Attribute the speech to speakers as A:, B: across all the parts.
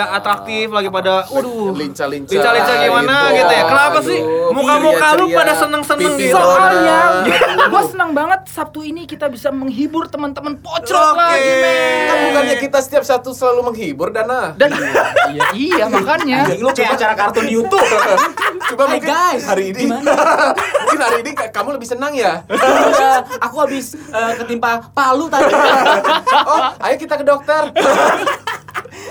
A: pada atraktif, lagi pada waduh.
B: Lincah-lincah
A: Lincah-lincah gimana gitu ya. Kenapa sih?
B: Aduh,
A: Muka-muka lu pada seneng-seneng gitu.
C: Soalnya gue senang banget Sabtu ini kita bisa menghibur teman-teman pocrot
A: Oke.
C: lagi men.
B: Kan bukannya kita setiap satu selalu menghibur Dana.
C: Dan iya, iya makanya.
D: Anjing lu kayak acara kartun di YouTube.
B: Coba
D: Hai,
B: mungkin
D: guys.
B: hari ini mungkin hari ini ka- kamu lebih senang ya.
D: Iya, aku habis eh, ketimpa palu tadi.
B: Oh, ayo kita ke dokter.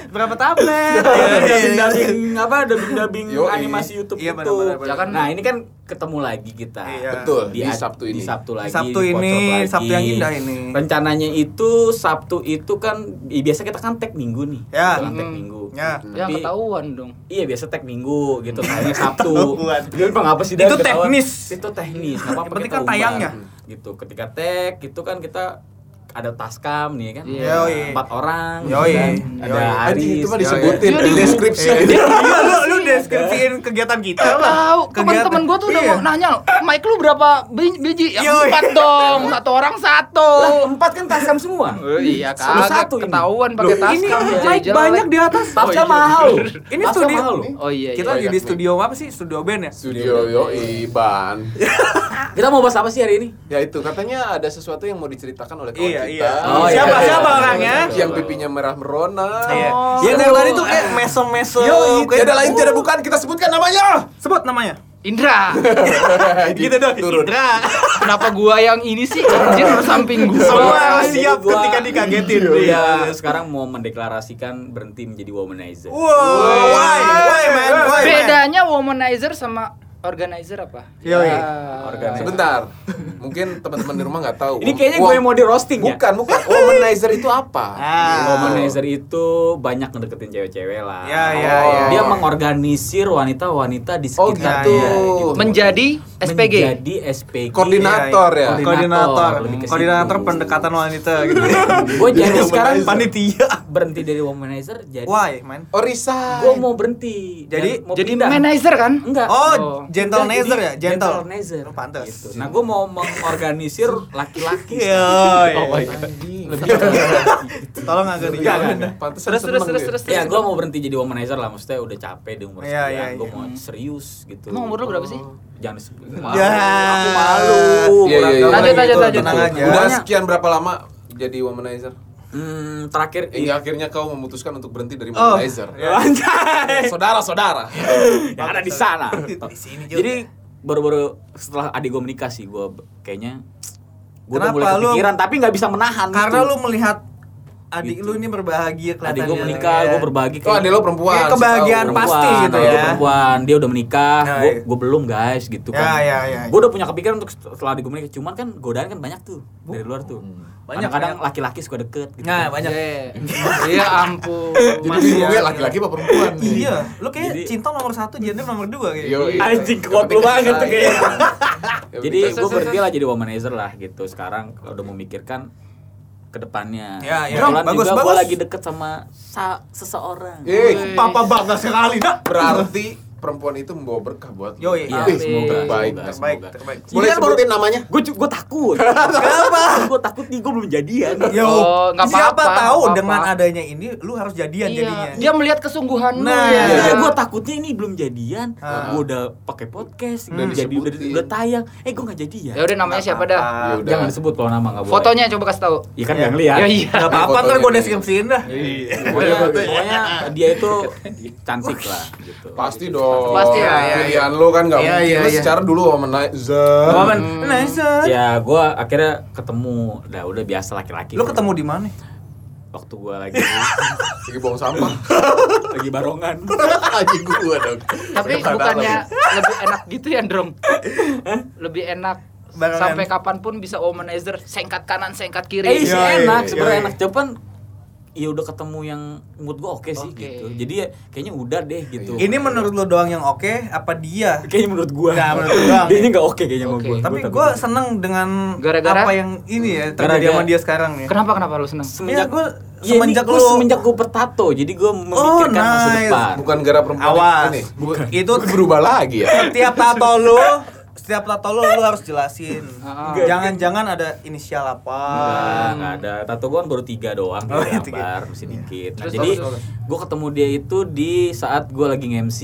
A: Berapa tablet?
D: Dubbing-dubbing apa dubbing-dubbing
B: Yoi.
D: animasi YouTube
A: Iya,
D: itu.
A: benar.
C: Jangan-
D: Nah, ini kan ketemu lagi kita.
A: Iya.
B: Betul, di
D: ad-
B: Sabtu ini.
D: Di Sabtu lagi.
A: Sabtu
D: di
A: ini,
D: lagi.
A: Sabtu yang indah ini.
D: Rencananya itu Sabtu itu kan i- biasa kita kan tag minggu nih.
A: Ya.
D: Kan tag minggu.
A: Ya.
C: Ya
D: Tapi-
C: ketahuan dong.
D: Iya biasa tag minggu gitu kayaknya Sabtu. Itu apa sih
A: Itu teknis.
D: Itu teknis.
A: Yang penting kan tayangnya.
D: Gitu. Ketika tag itu kan kita ada taskam nih kan.
C: Iya.
A: Yoi.
D: Empat orang.
A: Yoi.
D: kan.
A: Yoi.
D: Ada
B: Anjing
D: Aris.
B: itu mah
A: Yoi.
B: disebutin
C: Iya,
B: di deskripsi.
A: Iya, lu lu deskripsiin kegiatan kita lah.
C: Tahu, teman-teman gue tuh udah
A: Iya.
C: mau nanya, Mike lu berapa bi- biji? Yang
A: Yoi.
C: empat dong, satu orang satu.
D: Lah, empat kan taskam semua.
C: Oh, iya kagak
D: satu
C: ketahuan pakai
A: Loh,
C: tas
A: ini mic banyak di atas.
D: Taskam
C: iya.
D: mahal.
A: Ini
D: Taskam
A: studio-.
C: Oh iya.
A: Kita
C: iya.
A: lagi di studio apa sih? Studio band ya?
B: Studio yoi ban.
D: Kita mau bahas apa sih hari ini?
B: Ya itu katanya ada sesuatu yang mau diceritakan oleh kawan
A: Iya,
B: kita.
A: iya.
D: Oh, iya.
A: siapa
D: iya.
A: siapa orangnya?
B: Yang pipinya merah merona.
A: Iya.
C: Oh.
A: Yang dari tadi tuh kayak mesem-mesem.
B: Yo,
A: kayak-
B: tiada lain tiada bukan kita sebutkan namanya.
A: Sebut namanya.
C: Indra.
A: Gitu dong.
B: Turun.
A: Indra.
C: Kenapa gua yang ini sih? Anjir samping gua.
A: Semua siap
D: gua-
A: ketika dikagetin.
D: Iya, sekarang mau mendeklarasikan berhenti menjadi womanizer.
A: Wow, why? Why, man? Why, man?
C: Bedanya womanizer sama organizer apa?
A: Yoi.
C: Ya.
D: Organizer.
B: Sebentar. Mungkin teman-teman di rumah nggak tahu.
D: Ini kayaknya gue yang mau di roasting ya.
B: Bukan, bukan. Womanizer itu apa?
A: Ah.
D: Womanizer itu banyak ngedeketin cewek-cewek lah.
A: Ya, ya,
B: Oh.
A: ya.
D: Dia mengorganisir wanita-wanita di
B: Oh,
D: sekitar
B: gitu.
D: dia. Gitu.
C: Menjadi SPG.
D: Menjadi SPG.
B: Koordinator ya.
D: Koordinator,
A: Koordinator, koordinator pendekatan wanita gitu.
D: Gue jadi sekarang
A: panitia.
D: berhenti dari womanizer jadi
A: Why, man?
B: Oh, resign.
D: gue mau berhenti.
A: Jadi-
D: Dan mau
C: Jadi
D: pindah.
C: manager kan?
D: Enggak.
A: Oh,
C: Oh.
A: Gentle nazer ya, gentle.
D: nazer.
A: Oh, pantes.
D: Gitu. Nah, gue mau mengorganisir laki-laki.
A: Iya.
D: Oh my
A: iya.
D: God. Lebih
A: Tolong agak dijauhin.
D: enggak.
B: Pantesan
C: Terus terus terus terus.
D: Ya, gue mau berhenti jadi womanizer lah. Maksudnya udah capek di umur
A: Iya,
D: sekian.
A: iya,
D: Gue
A: iya.
D: mau serius gitu.
C: Emang umur lu berapa sih?
D: Jangan disebut.
A: Ya.
D: Aku malu.
B: Iya, iya, iya.
C: Lanjut, lanjut, lanjut.
A: Tenang aja.
B: Udah sekian berapa lama jadi womanizer?
D: Hmm, terakhir
B: Hingga akhirnya kau memutuskan untuk berhenti dari
A: Oh.
B: womanizer.
A: Ya.
D: Anjay.
B: Saudara-saudara.
D: yang ada di sana.
A: Di sini juga.
D: Jadi baru-baru setelah adik gue menikah sih, gue kayaknya gue udah mulai
A: lu-
D: kepikiran tapi nggak bisa menahan.
A: Karena
D: gitu.
A: lu melihat adik
D: Gitu.
A: lu ini berbahagia kelihatannya.
D: adik gue menikah,
A: ya.
D: gue berbagi
B: Oh, adik lo perempuan.
A: Kayak kebahagiaan
B: setahu.
A: pasti
D: perempuan,
A: gitu
D: adik
A: ya.
D: gua perempuan, dia udah menikah,
A: Ya,
D: gue
A: iya.
D: gue belum guys gitu
A: Ya,
D: kan.
A: ya, ya.
D: Gue udah punya kepikiran untuk setelah adik gue menikah, cuman kan godaan kan banyak tuh dari luar tuh.
A: Banyak,
D: Kadang-kadang
A: banyak.
D: laki-laki suka deket gitu.
A: Nah,
D: kan.
A: banyak.
C: Iya ampun.
B: Jadi
A: ya.
B: laki-laki apa perempuan nih?
A: Iya, lu kayak
D: Jadi-
A: cinta nomor satu, gender nomor dua kayak.
B: Iya.
D: Anjing, kuat lu banget tuh kayaknya.
B: Ya,
D: Jadi gue berhenti lah jadi womanizer lah gitu. Sekarang udah memikirkan ke depannya.
A: Ya, ya.
D: Kebetulan
A: Bagus,
D: juga gue
A: bagus.
D: lagi deket sama sa- seseorang.
B: Eh,
A: Papa bangga sekali, dah.
B: berarti perempuan itu membawa berkah buat lo.
A: Yoi.
D: Iya,
C: Amin.
D: semoga,
B: Terbaik,
D: semoga,
A: Terbaik,
D: semoga.
A: terbaik.
B: Boleh
D: Iya, baru-
B: sebutin namanya?
D: Gue gue takut.
A: Kenapa?
D: gue takut nih gue belum jadian.
A: Yo,
C: Oh, nggak
A: siapa
C: apa-apa,
A: tahu
C: nggak
A: dengan adanya ini lu harus jadian jadinya.
C: Iya, dia melihat kesungguhan lu
A: Nah,
C: ya.
D: Iya, gue takutnya ini belum jadian.
A: Ah.
D: Gue udah pakai podcast,
B: Udah
D: jadi udah, udah tayang. Eh gue nggak jadian.
C: Ya udah namanya siapa dah?
B: Ya udah.
D: Jangan disebut kalau nama nggak boleh.
C: Fotonya coba kasih tahu.
D: Iya kan
A: Iya.
D: nggak ngeliat.
C: Ya iya.
A: Gak apa-apa ntar gue deskripsiin dah.
D: Pokoknya, pokoknya dia itu cantik lah gitu.
B: Pasti dong.
C: Pasti, ya,
A: ya,
B: Pilihan lo kan nggak
A: Iya,
B: mungkin.
A: iya,
B: Lo
A: iya.
B: secara dulu womanizer.
A: Momen, nice.
D: Ya gue akhirnya ketemu, udah udah biasa laki-laki.
A: Lu ketemu di mana?
D: waktu gue lagi
B: Lagi buang sampah.
D: lagi barongan.
B: Anjing gua dong.
C: Tapi bukannya lebih enak gitu ya, Drong? Lebih enak
A: Barengan.
C: sampai kapan pun bisa womanizer sengkat kanan sengkat kiri.
D: Eh
A: Iya, iya,
D: enak,
A: iya,
D: sebenarnya
A: iya.
D: enak. Cuman ya udah ketemu yang mood gue oke sih
A: Oke.
D: gitu jadi ya kayaknya udah deh gitu
A: Ini menurut lu doang yang oke apa dia?
D: kayaknya menurut gue
A: Nggak, menurut doang.
D: dia ini nggak oke kayaknya sama
A: Oke.
D: gue
A: Tapi gue seneng dengan
C: Gara-gara?
A: apa yang ini ya terjadi
D: Gara-gara-
A: sama dia sekarang nih.
C: Kenapa kenapa lu seneng?
D: semenjak
A: Ya, gua
D: Iya,
A: semenjak lu-
D: semenjak gue bertato jadi gue memikirkan masa
A: nice.
D: depan
B: Bukan gara perempuan
A: Awas.
B: ini. Bu-
A: Itu
B: berubah lagi ya.
A: setiap tato lu setiap tato lu lu harus jelasin.
C: Ah.
A: Jangan-jangan ada inisial apa.
D: Enggak, enggak ada. Tato gue kan baru tiga doang,
A: Oh,
D: tiga
A: tiga.
D: gambar, masih dikit. Nah,
C: Terus,
D: jadi gue ketemu dia itu di saat gue lagi nge-MC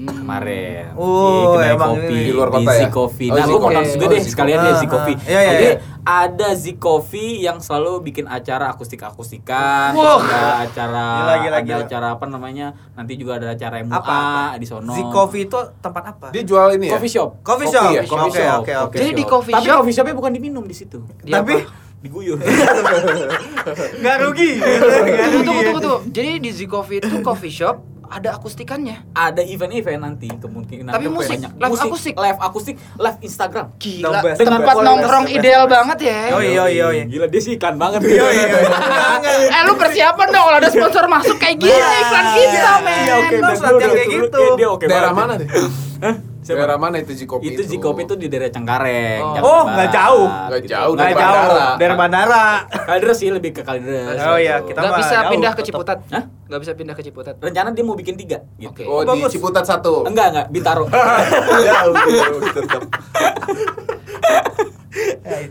D: kemarin.
A: Oh,
D: di kedai kopi.
B: Di luar kota
D: di
B: ya?
D: Coffee.
B: Oh,
D: Nah, gue mau juga
B: Oh,
D: deh
B: Z
D: sekalian ya
A: Ah,
D: Coffee.
A: ah. Iya, iya,
D: Jadi
A: iya.
D: Ada Z Coffee yang selalu bikin acara akustik-akustikan,
C: Wah.
D: terus ada acara
A: Gila, gila,
D: ada
A: gila.
D: acara apa namanya? Nanti juga ada acara MUA
A: Apa, apa?
D: di sono.
A: Z Coffee itu tempat apa?
B: Dia jual ini ya?
D: Coffee shop.
A: Coffee shop.
B: ya?
D: Coffee
A: Oke,
D: shop.
A: oke, oke.
C: Jadi di
D: shop.
C: coffee
D: Tapi
C: shop-
D: coffee shopnya bukan diminum di situ.
C: Dia
A: Tapi
C: apa?
D: Diguyur.
A: nggak rugi. Nggak
C: Tunggu,
A: rugi.
C: tunggu, tunggu, tunggu. Jadi di Z Coffee itu coffee shop ada akustikannya.
D: ada event-event nanti kemungkinan
C: Tapi
D: ada
C: musik,
D: banyak.
C: live
D: musik,
C: akustik.
D: live akustik, live Instagram.
C: Gila,
A: best,
C: tempat nongkrong ideal banget ya.
A: Oh iya iya iya.
D: Gila dia sih iklan banget.
A: Iya iya. iya.
C: Eh lu persiapan dong kalau ada sponsor masuk kayak gini
A: Nah,
C: iklan kita
A: iya,
C: men.
A: iya, oke,
D: udah
A: kayak gitu.
D: Dia oke
B: Daerah mana deh?
D: Siapa?
B: Daerah mana itu Zikopi
D: Itu Zikopi itu di daerah Cengkareng.
C: Oh.
A: Oh, nggak jauh.
B: Nggak
D: gitu.
B: jauh,
A: Nggak
B: dari
A: jauh
B: bandara.
A: dari bandara.
D: Kalideres sih lebih ke Kalideres.
A: Oh iya,
D: gitu.
A: kita
C: Gak
A: mah
C: bisa
A: jauh,
C: pindah ke. Ciputat.
D: Hah?
C: Gak bisa pindah ke Ciputat.
D: Rencana dia mau bikin tiga gitu.
C: Oke.
B: Oh, di
A: bagus.
B: Ciputat satu.
D: Enggak, enggak, Bintaro.
B: Jauh, jauh, tetap.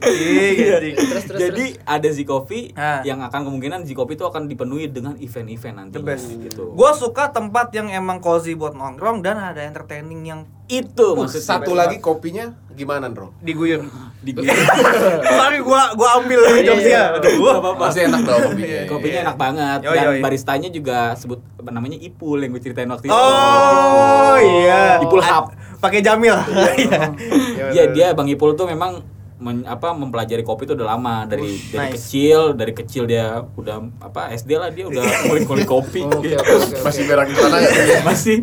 A: Iya.
C: Terus terus
D: Jadi ada Zikopi yang akan kemungkinan Zikopi itu akan dipenuhi dengan event-event nanti.
A: The best.
D: gitu.
A: Gue suka tempat yang emang cozy buat nongkrong dan ada entertaining yang
D: itu
B: Uh,
D: maksud
B: satu lagi kopinya gimana, Bro?
A: diguyur.
D: di
A: Sorry gua gua ambil
C: Iya,
A: jokesnya.
C: iya.
A: Aduh, gua
D: apa-apa.
B: Pasti enak dong kopinya.
D: Kopinya enak banget
A: Yoi,
D: dan baristanya juga sebut apa namanya Ipul yang gue ceritain waktu itu.
A: Oh iya.
D: Ipul Hub.
A: Pakai Jamil. Iya.
D: Iya dia Bang Ipul tuh memang men- apa mempelajari kopi itu udah lama dari
A: Ush,
D: dari
A: nice.
D: kecil dari kecil dia udah apa SD lah dia udah ngulik-ngulik kopi
C: Oke, oke, oke, oke.
B: Masih di sana ya?
D: masih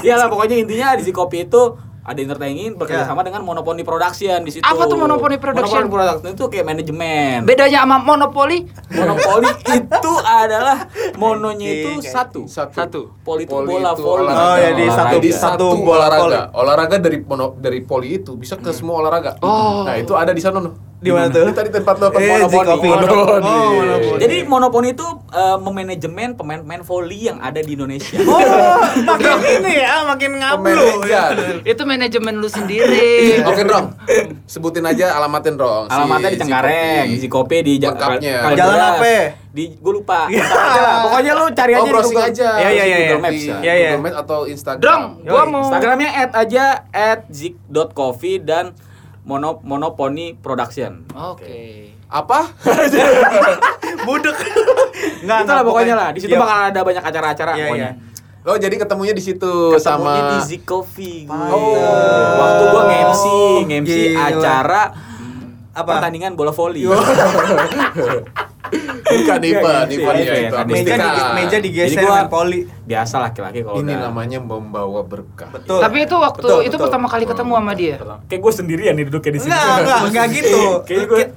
D: ya lah pokoknya intinya di si kopi itu ada entertaining bekerja
A: Ya.
D: sama dengan Monopony Production di situ.
C: Apa tuh Monopony Production?
D: Monopony Production itu kayak manajemen.
C: Bedanya sama monopoli?
D: Monopoli itu adalah mononya itu
A: Oke.
D: satu.
B: Satu.
D: Poli itu
B: Poli
D: bola
B: itu
D: voli.
B: olahraga.
A: Oh, jadi
D: Olahraga.
A: satu-
B: Jadi
A: satu
B: satu
A: bola
B: olahraga. Olahraga dari mono, dari poli itu bisa ke semua olahraga.
C: Oh.
B: Nah, itu ada di sana noh.
A: Di mana tuh?
B: Tadi tempat lo
A: Eh,
B: monopoli.
A: Zikopi.
B: Monopoli.
A: Oh, monopoli.
D: Jadi Monopony itu eh, memanajemen pemain-pemain volley yang ada di Indonesia.
A: Oh, makin ini ya, makin ngablu.
B: Manajer.
C: Itu manajemen lu sendiri.
B: Oke, Dong. Sebutin aja alamatin, Dong. Si
D: Alamatnya di Cengkareng, di Zikopi di Ja-
B: Lengkapnya.
D: Kal-
A: Jalan
D: Kalideres.
A: apa?
D: Di gue lupa. Lah. Pokoknya lu cari aja
B: Oh,
D: di Google.
B: aja.
A: Iya, iya, iya,
D: Google
A: iya.
D: Maps. Ya.
A: Iya, iya.
B: Google Maps atau Instagram.
C: Drong, gua mau
D: Instagramnya add aja at zik.coffee dan mono monopony production.
C: Oke.
B: Apa?
A: Budek. Enggak,
D: Itulah pokoknya lah. Di situ
A: Iya.
D: bakal ada banyak acara-acara
A: Iya,
D: pokoknya.
B: Oh, jadi ketemunya di situ
D: Ketemunya
B: sama
D: di Zik Coffee gue.
A: Mantap.
D: Waktu gua nge-MC, nge-MC acara
A: Apa?
D: pertandingan bola voli.
B: Bukan
D: Iya,
B: event ya
D: iya, iya.
A: Meja meja digeser dengan poli.
D: Biasa laki-laki kalau
B: Ini
D: udah
B: namanya membawa berkah.
A: Betul.
C: Tapi itu waktu
A: Betul,
C: itu
A: betul.
C: pertama kali ketemu sama dia.
D: Kayak gue sendirian nih duduknya di sini.
A: Enggak, enggak, enggak gitu.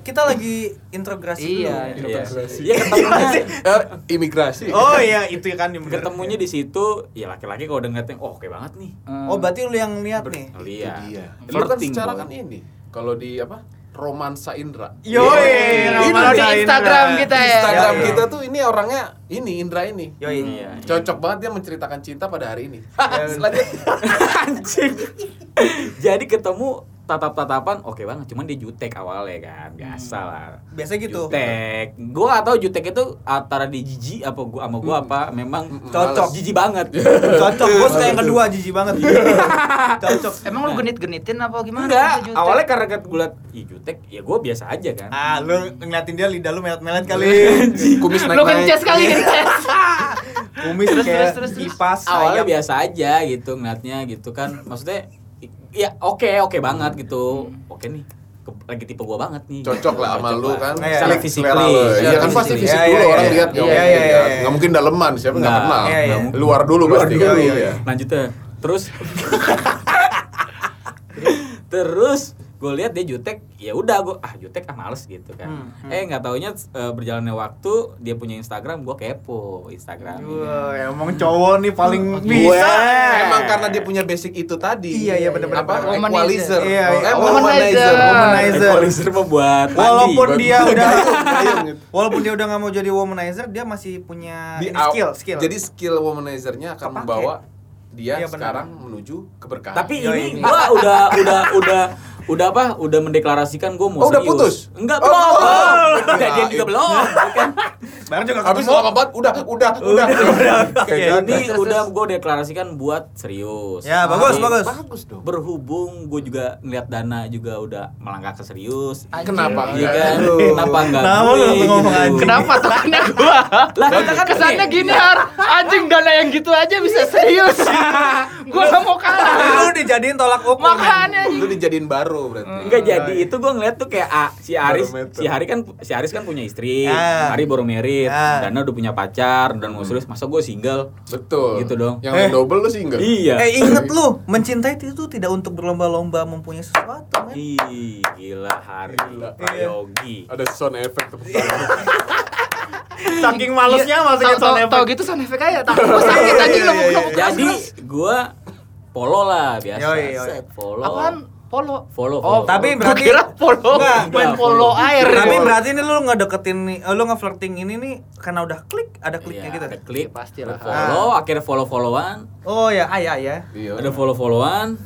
A: Kita lagi integrasi
C: Iya,
A: dulu.
D: Iya, Iya, ketemunya
B: Eh, imigrasi.
A: Oh iya, itu kan yang
D: ketemunya di situ ya laki-laki kalau udah ngeliatin oh oke banget nih.
A: Oh, berarti lu yang lihat nih.
D: Lihat.
B: Iya. Lu kan
D: Flirting,
B: secara kan ini. Kalau di apa? Romansa Indra.
A: Yoi,
B: Iya.
A: Romansa
C: Kalau di
A: Indra.
C: Instagram kita ya.
B: Instagram
A: Iya, iya.
B: kita tuh ini orangnya ini Indra ini.
A: Yoi.
D: Iya.
B: Cocok banget dia menceritakan cinta pada hari ini.
A: Iya.
B: Lanjut.
D: Anjing. Jadi ketemu tatap-tatapan oke banget, cuman dia jutek awalnya kan, biasa lah.
A: Biasa gitu.
D: Jutek. Gua gak tahu jutek itu antara di jijik apa gua sama gua apa memang
A: Cocok.
D: jijik banget.
A: Cocok, gue suka yang kedua jijik banget. Cocok.
C: Emang lu genit-genitin apa gimana?
D: Enggak, awalnya karena kan gue liat, ih jutek, ya gue biasa aja kan.
A: Ah, lu ngeliatin dia lidah lu melet-melet kali.
B: Kumis
C: lu
B: naik-naik.
C: kences kali kences.
A: Kumis
C: Terus,
A: kayak
C: terus, terus, terus.
A: kipas.
D: awalnya
A: ayam.
D: biasa aja gitu ngeliatnya gitu kan. Maksudnya, i- ya oke oke banget gitu. Oke nih, ke- lagi tipe gua banget nih.
B: Cocok lah sama lu kan.
A: Iya,
D: Secara
A: iya.
D: fisik
B: Selera lu. Iya kan pasti fisik
A: Iya,
B: dulu
A: iya,
B: orang
A: iya.
B: lihat.
A: Iya,
B: Iya,
A: iya,
B: iya.
A: iya.
B: Nggak mungkin daleman, siapa nggak kenal.
A: Iya, iya.
B: Luar dulu
D: Luar
B: pasti.
D: dulu.
B: Iya, iya.
D: Lanjut ya. Terus Terus gue lihat dia jutek ya udah gue ah jutek ah males gitu kan
A: Hmm, hmm.
D: eh nggak taunya eh, berjalannya waktu dia punya Instagram gue kepo Instagram
A: Wah, emang cowok nih paling
C: Gue-
A: bisa.
B: Emang karena dia punya basic itu tadi.
A: Iya, iya, bener-bener.
B: Apa?
C: Womanizer.
B: Equalizer.
A: Iya, iya.
B: Eh,
C: Womanizer.
A: Womanizer.
D: Equalizer mah buat mandi.
A: Walaupun
B: buat-
A: dia udah walaupun dia udah nggak mau jadi womanizer, dia masih punya
B: Di
A: skill, skill.
B: Jadi skill womanizernya akan
A: Kepake.
B: membawa dia
A: Iya,
B: sekarang menuju keberkahan.
D: tapi ini gua udah udah udah udah apa udah mendeklarasikan gue mau
B: Oh, udah
D: serius.
B: putus?
D: enggak
B: Oh,
D: belum
B: belum.
D: enggak dia juga belum kan
A: Barang juga
B: habis lama banget udah udah udah.
D: Ini
B: gitu.
D: udah gue deklarasikan buat serius
A: Ya, bagus, bagus.
B: bagus dong.
D: berhubung gue juga ngeliat dana juga udah melangkah ke serius
B: Kenapa?
D: Iya kan?
B: Aduh.
D: Kenapa enggak
A: Kenapa
D: gue
A: anjing?
C: Kenapa tekannya gua?
D: Lah kita kan
C: Kesannya gini har, anjing dana yang gitu aja bisa serius. gua gak mau kalah.
A: Lu dijadiin tolak ukur.
C: Makanya
B: Lu dijadiin baru berarti.
D: Enggak jadi itu gue ngeliat tuh kayak ah, si Aris si Hari kan si Aris kan punya istri
A: Ya.
D: Hari baru merit
A: Ya.
D: Dana udah punya pacar dan mau serius masa gue single
B: Betul.
D: Gitu dong.
B: Yang
A: Eh.
B: double lu enggak?
D: iya
A: Eh inget lu, mencintai itu tidak untuk berlomba-lomba mempunyai sesuatu, men.
D: Ih, gila Hari
B: Gila.
D: Prayogi
B: Ada sound effect tepuk tangan.
A: Saking malesnya masukin
C: Tau-
A: sound
C: tau- Tau
A: effect.
C: gitu sound effect aja. Takut gua sakit anjing
A: Iya, iya,
C: nemu
D: jadi gue follow lah biasa
A: Yoi, yoi.
D: Set, follow
C: Apaan? Polo.
D: follow,
C: Oh,
D: follow.
A: Tapi
C: gua
A: berarti-
C: kira polo.
A: Enggak,
C: Main polo air.
A: Tapi berarti ini lu ngedeketin nih, eh, lu nge-flirting ini nih karena udah klik, ada kliknya
D: Iya,
A: gitu.
D: ada klik
C: Ya, pastilah.
D: follow akhirnya follow followan
A: Oh ya, ah ya ya.
B: Iya.
D: ada follow followan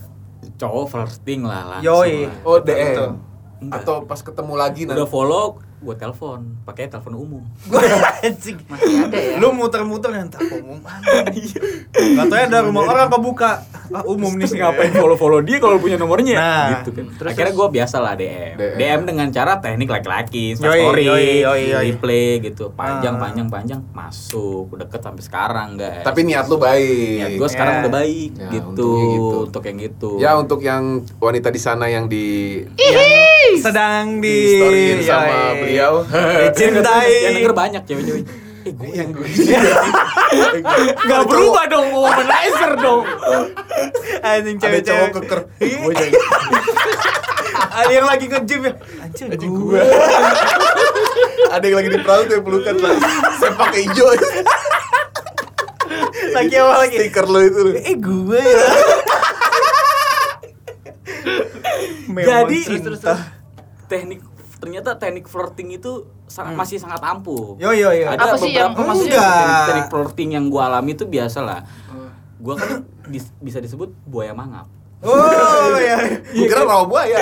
D: cowok flirting lah langsung
A: Yoi.
D: lah.
B: Oh. DM.
D: Enggak.
B: Atau pas ketemu lagi nanti.
D: udah follow gue telepon pakai telepon umum
A: Gua anjing.
C: Masih ada ya.
A: Lu muter-muter yang tak umum. Katanya ada rumah orang kebuka. Ah, umum nih.
D: Terus ngapain follow follow dia kalau punya nomornya
A: Nah.
D: gitu kan
C: Terus-
D: akhirnya gue biasa lah DM.
B: DM.
D: DM dengan cara teknik laki-laki story
A: yoi, yoi, yoi.
D: replay gitu panjang
A: Ah.
D: panjang panjang masuk deket sampai sekarang guys
B: Tapi niat lu baik.
D: niat gue sekarang
A: Ya.
D: udah baik
B: Ya,
D: gitu.
B: gitu.
D: untuk yang gitu
B: Ya untuk yang wanita di sana yang di
A: Sedang di,
B: di storyin sama
A: Yoi.
B: Beliau.
A: Dicintai.
D: yang denger banyak cewek-cewek eh gue
B: yang gue
D: Gak berubah dong, womanizer dong.
A: Anjing
B: ada cowok keker. Gue jadi
A: Ada yang lagi nge-gym ya. Anjing,
B: gue. ada yang lagi di perahu tuh pelukan lah. Sepak hijau.
A: Lagi apa lagi?
B: Stiker lo itu.
A: Eh gue ya. Memang
D: Jadi
A: cinta.
D: teknik ternyata teknik flirting itu sangat masih sangat ampuh.
A: Yo yo yo.
D: Ada
C: Apa sih yang-
D: beberapa
C: maksudnya?
D: teknik, teknik flirting yang gua alami itu biasa lah. Gua kan dis- bisa disebut buaya mangap.
A: Oh ya.
B: Gue kira rawa buaya.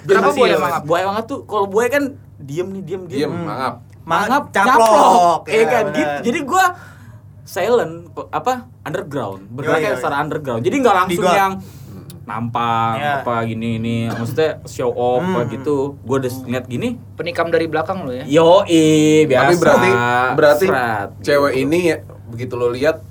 C: Kenapa
D: Biasa
C: buaya
D: sih,
C: mangap?
D: Buaya mangap tuh kalau buaya kan diem nih diem diem.
B: Diam, mangap.
D: Mangap
A: Caplok. Ya,
D: Iya kan
A: benar.
D: gitu. Jadi gua silent apa underground bergerak secara underground jadi nggak langsung yang nampang
A: Ya.
D: apa gini ini maksudnya show off
A: Hmm.
D: apa gitu gue udah lihat gini
C: Penikam dari belakang lo ya.
D: yo biasa
B: Tapi berarti berarti
D: Seret.
B: cewek ini ya, begitu lo lihat,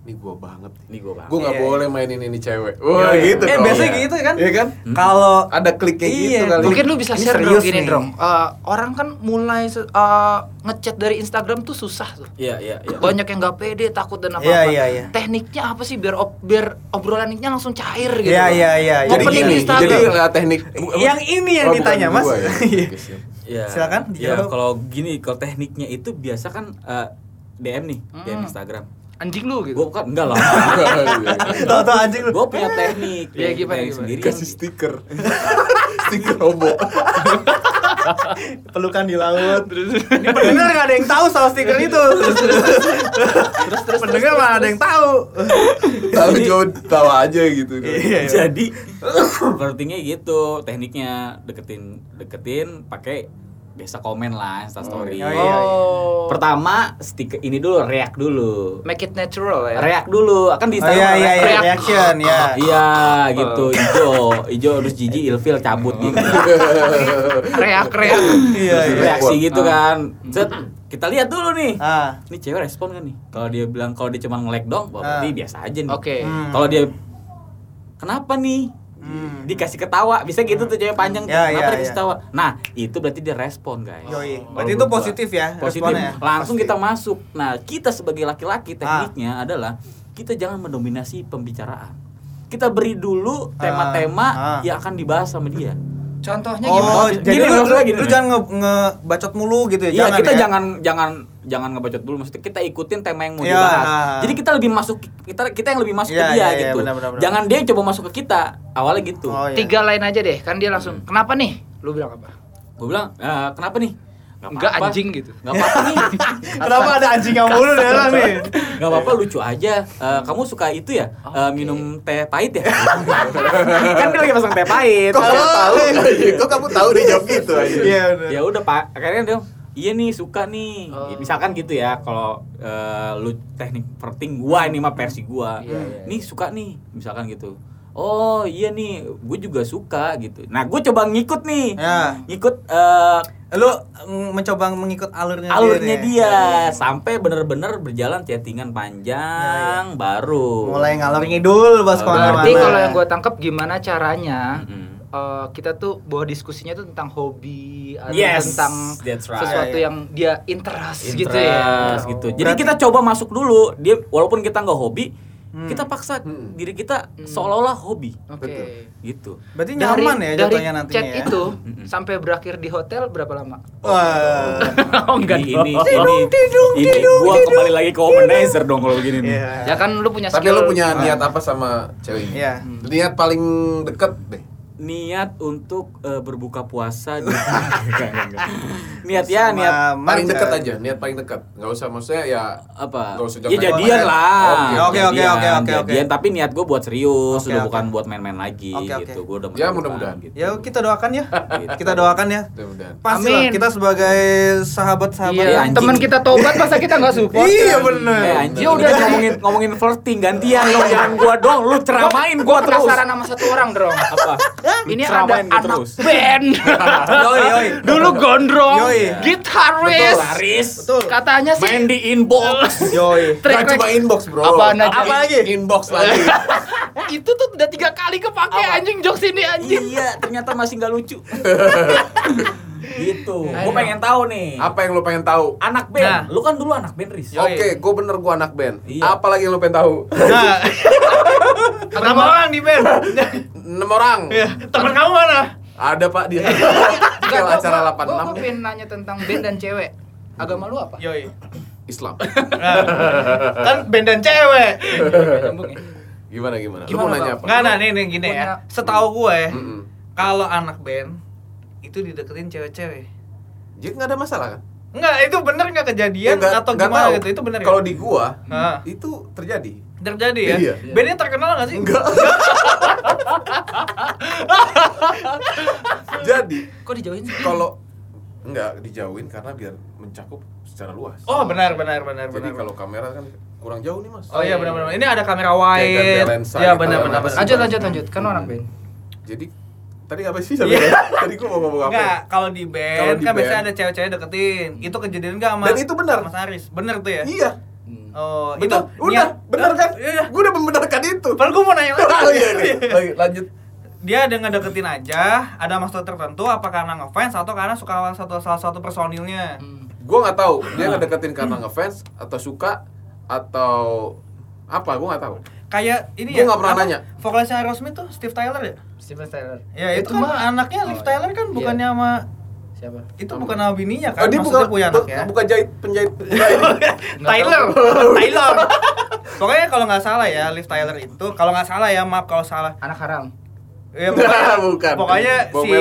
B: ini gue banget.
D: Nih gue bang
B: Gue nggak
A: Iya,
B: boleh mainin ini cewek. Wah
A: Iya, iya.
B: gitu.
A: Eh
B: dong.
A: biasanya
D: Iya.
A: gitu kan?
B: Iya kan?
A: Kalau
B: Ada kliknya
A: Iya.
B: gitu kali.
C: Mungkin lu bisa
A: Ini
C: share
A: serius
C: dong gini
A: nih.
C: dong. Eh, orang kan mulai eh, ngechat dari Instagram tuh susah tuh.
D: iya iya iya
C: Banyak yang nggak pede, takut dan apa-apa.
A: Iya, iya, iya.
C: Tekniknya apa sih biar ob- biar obrolannya langsung cair gitu.
A: Iya, iya, iya.
B: Jadi gini,
C: Instagram.
B: jadi lah teknik
A: yang ini yang
B: Oh,
A: ditanya mas.
B: gua ya.
A: Iya.
D: Iya.
A: Silakan,
D: ya kalau gini kalau tekniknya itu biasa kan eh, DM nih DM
C: Hmm.
D: Instagram
C: Anjing lu gitu.
D: gue kan enggak lah
A: Tahu tahu anjing lu.
D: gue punya teknik
C: Iya,
D: teknik
C: gimana, gimana?
D: sendiri
B: Kasih stiker. stiker robo.
A: Pelukan di laut. Ini pendengar nggak ada yang tahu soal stiker itu. Terus terus terus pendengar mana ada yang tahu.
B: Tahu gue tahu aja gitu.
A: Iya.
D: jadi flirtingnya gitu tekniknya deketin deketin pakai biasa komen lah insta story
A: Oh, iya.
C: Oh.
D: pertama stiker ini dulu react dulu
C: make it natural ya.
D: react dulu akan di
A: Oh iya iya iya
C: React.
A: reaction ya.
D: iya gitu ijo ijo terus jijik ilfil cabut gitu
C: Reak reak.
A: Iya iya.
D: reaksi gitu kan Set, kita lihat dulu nih
A: Ah.
D: ini cewek respon kan nih kalau dia bilang kalau dia cuma nge-like dong
A: Ah.
D: berarti biasa aja nih
C: Oke.
A: Hmm.
D: kalau dia kenapa nih
A: Hmm.
D: dikasih ketawa bisa gitu tuh cewek panjang tuh
A: Ya,
D: kenapa
A: ya,
D: dikasih
A: ya.
D: ketawa nah itu berarti dia respon guys
A: Yoi.
D: Kalau
A: Berarti itu positif ya
D: positif
A: responnya ya?
D: langsung
A: Pasti.
D: kita masuk nah kita sebagai laki-laki
A: Ah.
D: tekniknya adalah kita jangan mendominasi pembicaraan kita beri dulu tema-tema
A: ah.
D: yang akan dibahas sama dia.
C: Contohnya
A: Oh,
C: gimana?
A: jadi
D: Gini,
A: lu, lu, lu jangan nge, ngebacot mulu gitu ya.
D: Iya, kita
A: ya.
D: jangan jangan jangan ngebacot dulu maksudnya kita ikutin tema yang mau
A: Iya.
D: dibahas. Jadi kita lebih masuk kita kita yang lebih masuk
A: Iya,
D: ke dia
A: iya, iya,
D: gitu.
A: benar, benar, benar.
D: Jangan dia yang coba masuk ke kita. Awalnya gitu.
A: Oh, iya.
C: Tiga lain aja deh, kan dia langsung. Kenapa nih? Lu bilang apa?
D: Gue bilang, "Eh, kenapa nih? Nggak
C: Enggak anjing gitu.
D: Nggak apa-apa nih.
A: Kenapa ada anjing yang mulu di dalam nih?
D: Gak apa-apa lucu aja. Eh, kamu suka itu ya? Eh, minum teh pahit ya? kan dia lagi pasang teh pahit.
B: Kok kamu tahu? Kok kamu tahu dia jawab gitu aja?
A: Iya,
D: ya udah pak akhirnya dia iya nih suka nih
C: Oh.
D: misalkan gitu ya kalau eh, lu teknik perting gua ini mah versi gua
C: Iya, iya.
D: nih suka nih misalkan gitu oh iya nih gue juga suka gitu nah gue coba ngikut nih
A: Ya.
D: ngikut eh,
A: Lu mm, mencoba mengikut alurnya,
D: alurnya
A: nih.
D: dia
A: Iya.
D: sampai bener-bener berjalan chattingan panjang baru
A: Mulai ngalor ngidul bos
D: Oh.
C: Berarti kalau yang gue tangkap gimana caranya
D: Mm-mm.
C: Eh, kita tuh bahwa diskusinya tuh tentang hobi atau
D: Yes,
C: tentang
D: that's right.
C: sesuatu yang dia interest, gitu
D: Interest,
C: ya.
D: gitu.
A: Oh,
D: Jadi
A: berarti-
D: kita coba masuk dulu. Dia walaupun kita nggak hobi,
A: Hmm.
D: kita paksa
B: Hmm.
D: diri kita
C: Hmm.
D: seolah-olah hobi.
C: Oke.
B: Betul.
D: Gitu.
A: Berarti
C: Dari-
A: nyaman ya
C: dari
A: jatuhnya nantinya
C: chat
A: ya.
C: itu
D: Mm-mm.
C: sampai berakhir di hotel berapa lama?
A: Wah.
C: oh enggak
D: ini, ini, ini, ini gua kembali lagi ke womanizer dong kalau gini nih.
A: Iya.
C: Ya kan lu punya
B: Tapi
C: skill.
B: lo punya niat apa sama cewek ini?
A: Iya.
B: Niat paling deket deh.
D: Niat untuk eh, berbuka puasa di. Niat ya,
A: Sama
D: niat
B: Paling dekat aja, niat paling dekat. Nggak usah maksudnya ya
D: apa?
B: Nggak usah
D: Ya jadian lah.
B: Oke,
A: oke, oke,
D: Jadian,
A: oke, oke,
D: tapi niat gue buat serius,
A: Oke,
D: udah
A: oke.
D: bukan buat main-main lagi
A: oke.
D: gitu. Gue udah
B: Ya, mudah-mudahan.
D: gitu.
A: Ya kita doakan ya.
D: Gitu.
A: Kita doakan ya.
B: Mudah-mudahan.
A: Pastilah
C: Amin.
A: kita sebagai sahabat-sahabat.
C: Iya,
D: anjing.
C: teman kita tobat masa kita nggak support?
A: Iya bener.
D: Eh anjing,
C: Ya
D: udah
C: udah,
D: ngomongin ngomongin flirting gantian lo jangan gua dong, lu ceramain gua terus.
C: penasaran sama satu orang, Dong.
D: Apa? Lu
C: Ini ada anak
D: terus.
C: band.
A: Yoi, yoi.
C: Dulu gondrong,
A: Yoi.
C: gitaris.
D: Laris.
A: Betul.
C: Katanya sih
D: Main di inbox.
A: Yoi.
C: track
B: cuma
C: record-
B: inbox bro.
A: Apa lagi?
B: Inbox lagi.
C: itu tuh udah tiga kali kepake
D: Apa?
C: anjing jokes ini anjing.
D: iya, ternyata masih nggak lucu. gitu.
C: Ayo.
D: Gua pengen tahu nih.
B: Apa yang lo pengen tahu?
D: Anak band.
C: Nah.
D: Lu kan dulu anak band, Riz.
B: Oke, gue bener gue anak band.
D: Iya.
B: Apa lagi yang lo pengen tahu?
A: Nah. Berapa orang di band?
B: Enam orang.
A: Iya. Teman kamu mana?
B: Ada pak di
C: Enggak,
B: Kalau
C: gua-
B: acara
C: gua-
B: 86
C: Gua
B: nih.
C: pengen nanya tentang band dan cewek. Agama lu apa?
A: Yoi.
B: Islam.
A: Nah, kan band dan cewek.
C: Ya?
B: Gimana gimana? Lu
C: Gimana,
B: mau nanya apa?
A: Enggak, nah nih, nih gini ya. Setahu gue,
B: Mm-mm.
A: kalau anak band itu dideketin cewek-cewek.
B: Jadi nggak ada masalah kan?
A: Enggak, itu bener nggak kejadian
B: Nggak-
A: atau
B: nggak
A: gimana
B: tahu.
A: gitu? Itu bener ya?
B: Kalau di gua
A: Nah.
B: itu terjadi.
A: Terjadi ya?
B: Iya.
A: Bandnya terkenal nggak sih?
B: Enggak. Jadi
C: Kok dijauhin sih?
B: kalau enggak dijauhin karena biar mencakup secara luas.
A: Oh benar benar benar
B: Jadi
A: benar.
B: kalau kamera kan kurang jauh nih mas.
A: Oh iya benar benar. Ini ada kamera wide. Iya
B: gitu,
A: benar benar.
B: Mas.
A: benar.
C: Lanjut lanjut lanjut. Kan anak band.
B: Jadi tadi apa sih sampai?
A: Iya.
B: tadi gua mau ngomong apa?
A: Enggak, kalau di band
B: di
A: kan biasanya ada cewek-cewek deketin. Itu kejadian enggak sama
B: Dan itu benar.
A: Mas Aris. Bener tuh ya?
B: Iya.
A: Oh, itu
B: Udah, bener kan?
A: Iya.
B: Gua udah membenarkan itu.
A: Padahal gue mau nanya lagi.
B: Oh iya. Lagi, lanjut.
A: Dia ada ngedeketin aja, ada maksud tertentu apa karena ngefans atau karena suka satu salah satu personilnya.
C: Hmm.
B: Gua nggak tahu dia ngedeketin karena ngefans atau suka atau apa gua nggak tahu.
A: Kayak ini
B: Gua
A: ya.
B: nggak pernah nanya.
A: Vokalisnya Aerosmith tuh Steve Tyler ya?
C: Steven Tyler.
A: Ya itu, kan
C: mah-
A: anaknya Liv
C: Oh,
A: Tyler kan
C: iya.
A: bukannya sama
C: Siapa?
A: itu bukan sama bininya kan?
B: Oh, dia
A: Maksudnya
B: bukan
A: punya anak ya.
B: bukan jahit penjahit.
A: Tyler, Tyler. Pokoknya kalau nggak salah ya, Liv Tyler itu kalau nggak salah ya, maaf kalau salah.
C: Anak haram.
A: Ya, pokoknya,
B: Bukan.
A: pokoknya si.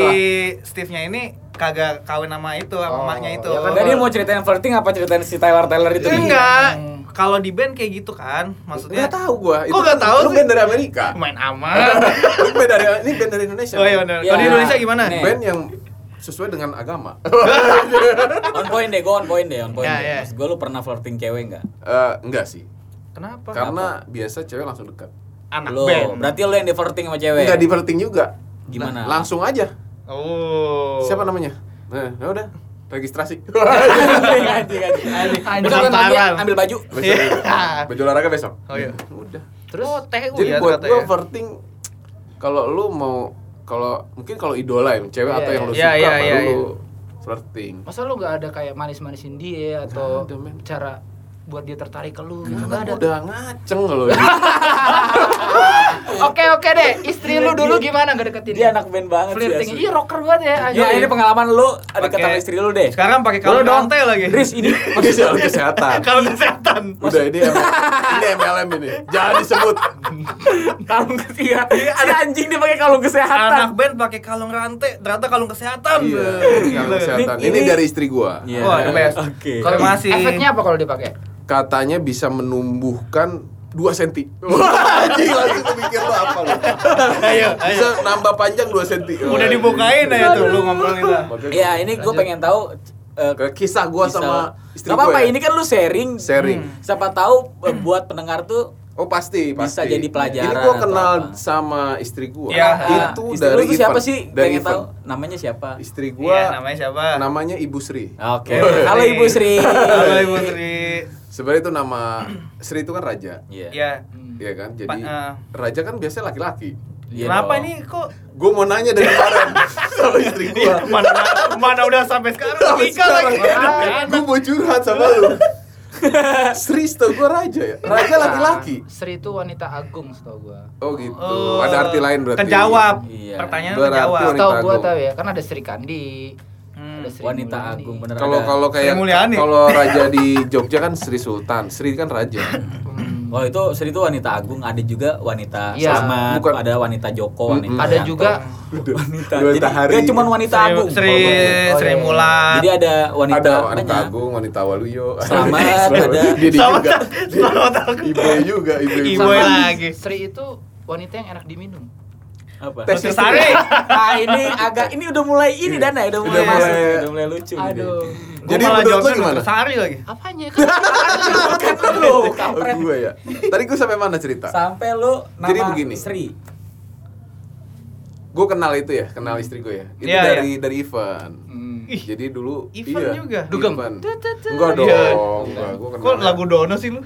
A: Steve-nya ini kagak kawin sama itu, sama
C: Oh,
A: emaknya itu.
C: ya kan
D: dia mau ceritain flirting apa ceritain si Tyler Tyler itu?
A: Enggak.
C: Hmm.
A: Kalau di band kayak gitu kan, maksudnya
B: Nggak tahu gua.
A: Kok nggak tahu
B: Lu
A: sih?
B: band dari Amerika.
A: main aman.
B: Lu band dari ini band dari Indonesia.
A: oh iya benar.
D: Ya.
A: Kalau di Indonesia gimana?
D: Nih.
B: Band yang sesuai dengan agama.
D: On point deh, gue on point deh, on point
A: Ya,
D: deh.
A: ya.
D: Maksud gue lu pernah flirting cewek enggak?
B: Eh, enggak sih.
A: Kenapa?
B: Karena biasa cewek langsung dekat.
A: anak
D: Lo,
A: band.
D: berarti lu yang di flirting sama cewek?
B: Enggak di flirting juga.
D: Gimana?
B: Langsung aja.
A: Oh.
B: Siapa namanya? Nah, ya udah. Registrasi.
D: Besok kan lagi
A: Lantaran.
D: ambil baju.
A: Iya.
B: baju olahraga besok.
A: Oh iya.
B: Udah.
A: Terus oh, TU
B: Jadi
A: ya
B: buat
A: ternyata
B: gua
A: ya.
B: flirting kalau lu mau kalau mungkin kalau idola ya, cewek
C: Iya,
B: atau yang lu
A: iya,
B: suka
A: iya,
B: baru
A: iya,
B: lu flirting.
C: Masa lu gak ada kayak manis-manisin dia atau
B: ada,
C: cara buat dia tertarik ke lu? Gitu nggak ada.
B: udah ngaceng kalau
C: Oke oke deh, istri lu dulu gimana nggak deketin
D: Dia anak band banget sih.
C: flirting?
D: asli.
C: Iya rocker banget ya.
D: Ya ini pengalaman lu ada kata istri lu deh.
A: Sekarang pakai
D: Lu
A: kalung
D: dong.
A: rantai lagi.
D: Riz ini
B: Pakai kalung kesehatan.
A: Kalung kesehatan.
B: Udah ini ini MLM ini. Jangan disebut.
D: kalung kesehatan. Ada anjing dia pakai kalung kesehatan.
A: Anak band pakai kalung rantai, ternyata kalung kesehatan.
B: Iya, ini kalung kesehatan.
D: Ini-
B: Ini dari istri gua.
D: Iya.
A: Wah, the best.
D: Oke.
A: Kalau masih
C: efeknya apa kalau dipakai?
B: Katanya bisa menumbuhkan 2 senti. Wah, anjing langsung kepikir lo apa lo?
A: Ayo,
B: Bisa nambah panjang 2 senti.
A: Udah dibukain aja tuh lu ngobrolin lah.
D: Iya, ini gue pengen tahu eh,
B: ke kisah gua
D: kisah-
B: sama istri
D: Gak
B: gua.
D: apa-apa,
B: ya.
D: ini kan lu sharing.
B: sharing.
D: Siapa tahu eh, buat pendengar tuh
B: Oh pasti,
D: Bisa
B: pasti.
D: jadi pelajaran
B: Ini gua
D: atau
B: kenal
D: apa.
B: sama istri gua.
A: Ya,
B: itu
D: istri
B: dari
D: tuh siapa sih?
B: Dari
D: pengen tahu namanya siapa?
B: Istri
A: Iya,
B: gua
A: namanya siapa?
B: namanya Ibu Sri.
D: Oke.
A: Ibu
D: Halo. Ibu Sri.
A: Halo Ibu Sri.
B: Sebenarnya itu nama Sri itu kan raja.
D: Iya.
A: Ya.
B: Iya kan? Jadi
A: Pa- eh.
B: raja kan biasanya laki-laki.
D: Iya
A: Kenapa
D: dong.
A: ini kok
B: Gue mau nanya dari kemarin sama istri gua.
A: mana mana udah sampai sekarang
B: Sampai sekarang. Gue mau curhat sama lu. Sri setahu gue raja ya. Raja laki-laki.
C: Sri itu wanita agung setahu gua.
B: Oh gitu.
A: Oh,
B: Ada arti lain berarti.
A: Kejawab.
D: Iya.
A: Pertanyaan
B: Berarti
A: kejawab.
C: Setahu gua
B: agung.
C: tahu ya, kan ada Sri Kandi.
A: Hmm.
C: Ada Sri
D: Wanita
C: Mulyani.
D: agung bener
B: Kalau
D: ada.
B: kalau kayak kalau raja di Jogja kan Sri Sultan. Sri kan raja.
D: Oh itu Sri itu wanita agung, ada juga wanita
C: Iya.
D: selamat,
B: Bukan.
D: ada wanita Joko, wanita
C: Ada
D: Yanto.
C: juga
D: wanita.
B: Wanita
D: Jadi
B: hari.
D: gak cuma wanita
A: Sri,
D: agung.
A: Sri,
C: Oh,
A: Sri
C: iya.
A: Mulat.
D: Jadi ada wanita,
B: ada wanita
D: banyak.
B: agung, wanita waluyo.
D: Selamat, ada.
B: Dia
A: Selamat,
B: juga.
A: selamat.
B: Ibu juga, ibu
A: Ibu lagi.
C: Sri itu wanita yang enak diminum.
D: Apa?
B: Tes
A: Roti Sari.
D: ah ini agak ini udah mulai ini Dana udah mulai
B: Udah
D: masuk,
B: mulai-
D: udah mulai lucu.
C: Aduh.
B: Jadi
A: Gua malah
B: menurut lu
A: jawabnya
B: gimana?
A: Sari lagi.
C: Apanya kan?
D: Kan lu,
B: Oh,
D: kampret.
B: gue ya. Tadi gue sampai mana cerita?
D: Sampai lu nama
B: Jadi begini.
D: Sri.
B: Gue kenal itu ya, kenal istri gue ya. Itu
A: Iya,
B: dari dari event.
C: Hmm.
A: Ih,
B: Jadi dulu
A: Event
B: iya,
A: juga?
C: Dugem.
B: Enggak dong,
A: Iya.
B: enggak. Gua kenal.
A: Kok lagu Dono sih lu?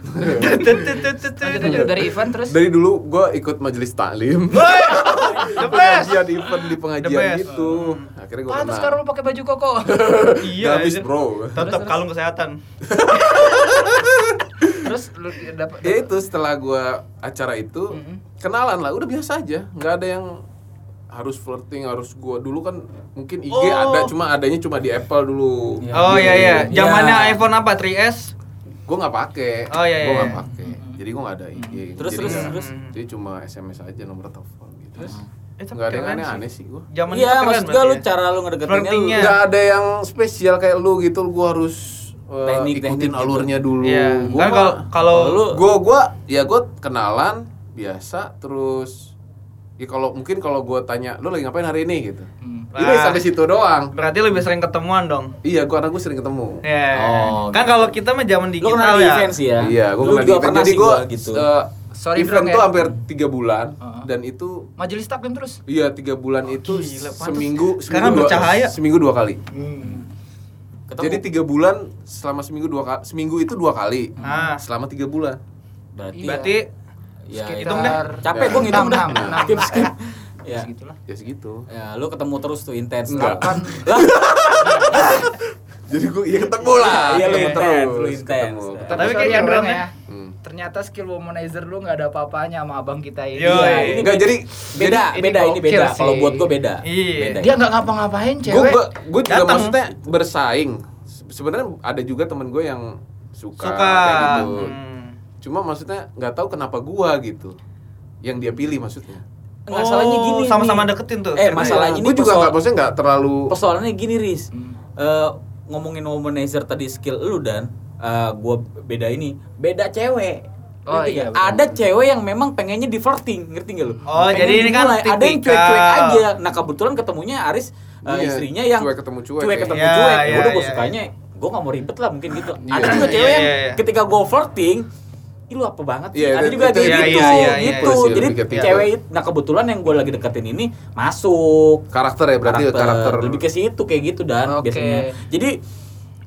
C: Dari event terus.
B: Dari dulu gue ikut majelis taklim.
A: Woi, The best.
B: pengajian event di pengajian gitu. Akhirnya gue
C: Pantes
B: kenal.
C: sekarang lu pakai baju koko.
A: Iya.
B: Habis bro.
A: Tetap kalung kesehatan.
C: terus lu dapat
B: Ya itu setelah gue acara itu kenalan lah, udah biasa aja, nggak ada yang harus flirting harus gue dulu kan mungkin IG
A: Oh.
B: ada cuma adanya cuma di Apple dulu
D: Iya.
A: Oh iya iya.
D: Iya.
A: Zamannya iPhone apa? 3S?
B: gue nggak pakai
A: Oh, iya,
B: gue
A: iya.
B: nggak pakai jadi gue nggak ada IG
D: Terus,
B: jadi,
D: terus,
B: nggak-
D: terus.
B: jadi cuma SMS aja nomor telepon gitu
A: Terus? Eh,
B: nggak ada yang aneh-aneh
A: sih.
B: sih gue
A: Zaman
D: Iya,
A: itu keren
D: maksud gua
A: berarti
D: lu
A: ya.
D: cara lu ngedeketinnya
B: nggak ada yang spesial kayak lu gitu gue harus uh,
D: Teknik,
B: ikutin
D: teknik gitu.
B: alurnya dulu
A: Iya.
B: Gua
A: Kan kalau kalau
D: lu
B: gue gua ya gue kenalan biasa terus ya kalau mungkin kalau gue tanya lu lagi ngapain hari ini gitu
C: Hmm.
B: ini sampai situ doang
A: berarti lebih sering ketemuan dong.
B: iya gue karena gue sering ketemu
A: Ya.
D: Oh,
A: kan
D: gitu.
A: kalau kita mah zaman
D: lu
A: digital
D: kenal di
A: ya.
D: event sih ya.
B: iya gue kenal di
D: juga
B: event
D: pernah
B: jadi gue
D: gitu.
C: Sorry,
B: event
C: Bro,
B: tuh
C: ya.
B: hampir tiga bulan
C: Uh-uh.
B: dan itu
C: Majelis taklim terus.
B: iya tiga bulan itu
A: gila,
B: seminggu
A: Sekarang
B: seminggu dua,
A: bercahaya.
B: seminggu dua kali
D: Ketemu.
B: jadi tiga bulan selama seminggu dua kali seminggu itu dua kali
A: Ah.
B: selama tiga bulan
D: berarti
C: Iya.
A: Berarti
D: ya,
C: sekitar-
D: itu
A: Hitung dah.
D: capek
B: Ya.
D: gua ngitung dah. Skip skip. Ya.
C: Segitulah.
B: ya segitu
D: Ya, lu ketemu terus tuh intens. Lah,
B: jadi gue ya ketemu lah
D: Iya, lu
B: ketemu
D: intens,
B: terus,
D: lu intens.
C: Tapi
A: kayak
C: ya, Bro
A: keren
C: ya.
B: Hmm.
C: Ternyata skill womanizer lu nggak ada apa-apanya sama abang kita ini.
A: Yo,
D: Iya,
A: ini
B: Enggak jadi
D: beda,
C: ini
D: beda ini beda. Kalau buat gua beda.
A: Iya.
D: Beda.
C: Dia nggak ngapa-ngapain
B: gue
C: cewek.
B: gue juga
A: Datang.
B: maksudnya bersaing Se- sebenarnya ada juga temen gue yang suka,
A: suka.
B: kayak gitu
A: Hmm.
B: Cuma maksudnya nggak tahu kenapa gua gitu yang dia pilih maksudnya
A: Oh,
D: gini.
A: sama-sama
D: nih.
A: deketin tuh.
D: Eh, masalahnya ini
B: gue juga nggak maksudnya nggak terlalu
D: Persoalannya gini, Riz.
C: Hmm.
D: Eh, ngomongin womanizer tadi skill lu dan eh, gua beda ini, beda cewek.
C: Oh,
D: Ngerti
C: iya.
D: Ada cewek yang memang pengennya di flirting, ngerti gak lu?
A: Oh,
D: Pengen
A: jadi ini kan
D: dimulai. ada yang
A: tipikal.
D: cuek-cuek aja. Nah, kebetulan ketemunya Aris eh,
B: Iya,
D: istrinya yang
B: cuek ketemu cuek
D: cuek
B: ya.
D: ketemu
A: Iya,
D: cuek.
A: Iya,
D: udah gua
A: iya,
D: sukanya gue gak mau ribet lah mungkin gitu.
B: Iya.
D: Ada juga
A: Iya,
D: cewek yang
A: iya, iya.
D: ketika gue flirting Ih lu apa banget sih?
B: Iya,
D: ada juga
B: itu-
A: iya,
D: gitu,
A: iya, iya, iya.
D: gitu.
B: Itu sih,
D: Jadi
B: lebih ke tipe.
D: cewek itu, nah kebetulan yang gue lagi deketin ini masuk
B: karakter ya berarti karakter,
D: lebih ke situ kayak gitu dan
C: Oke.
D: biasanya jadi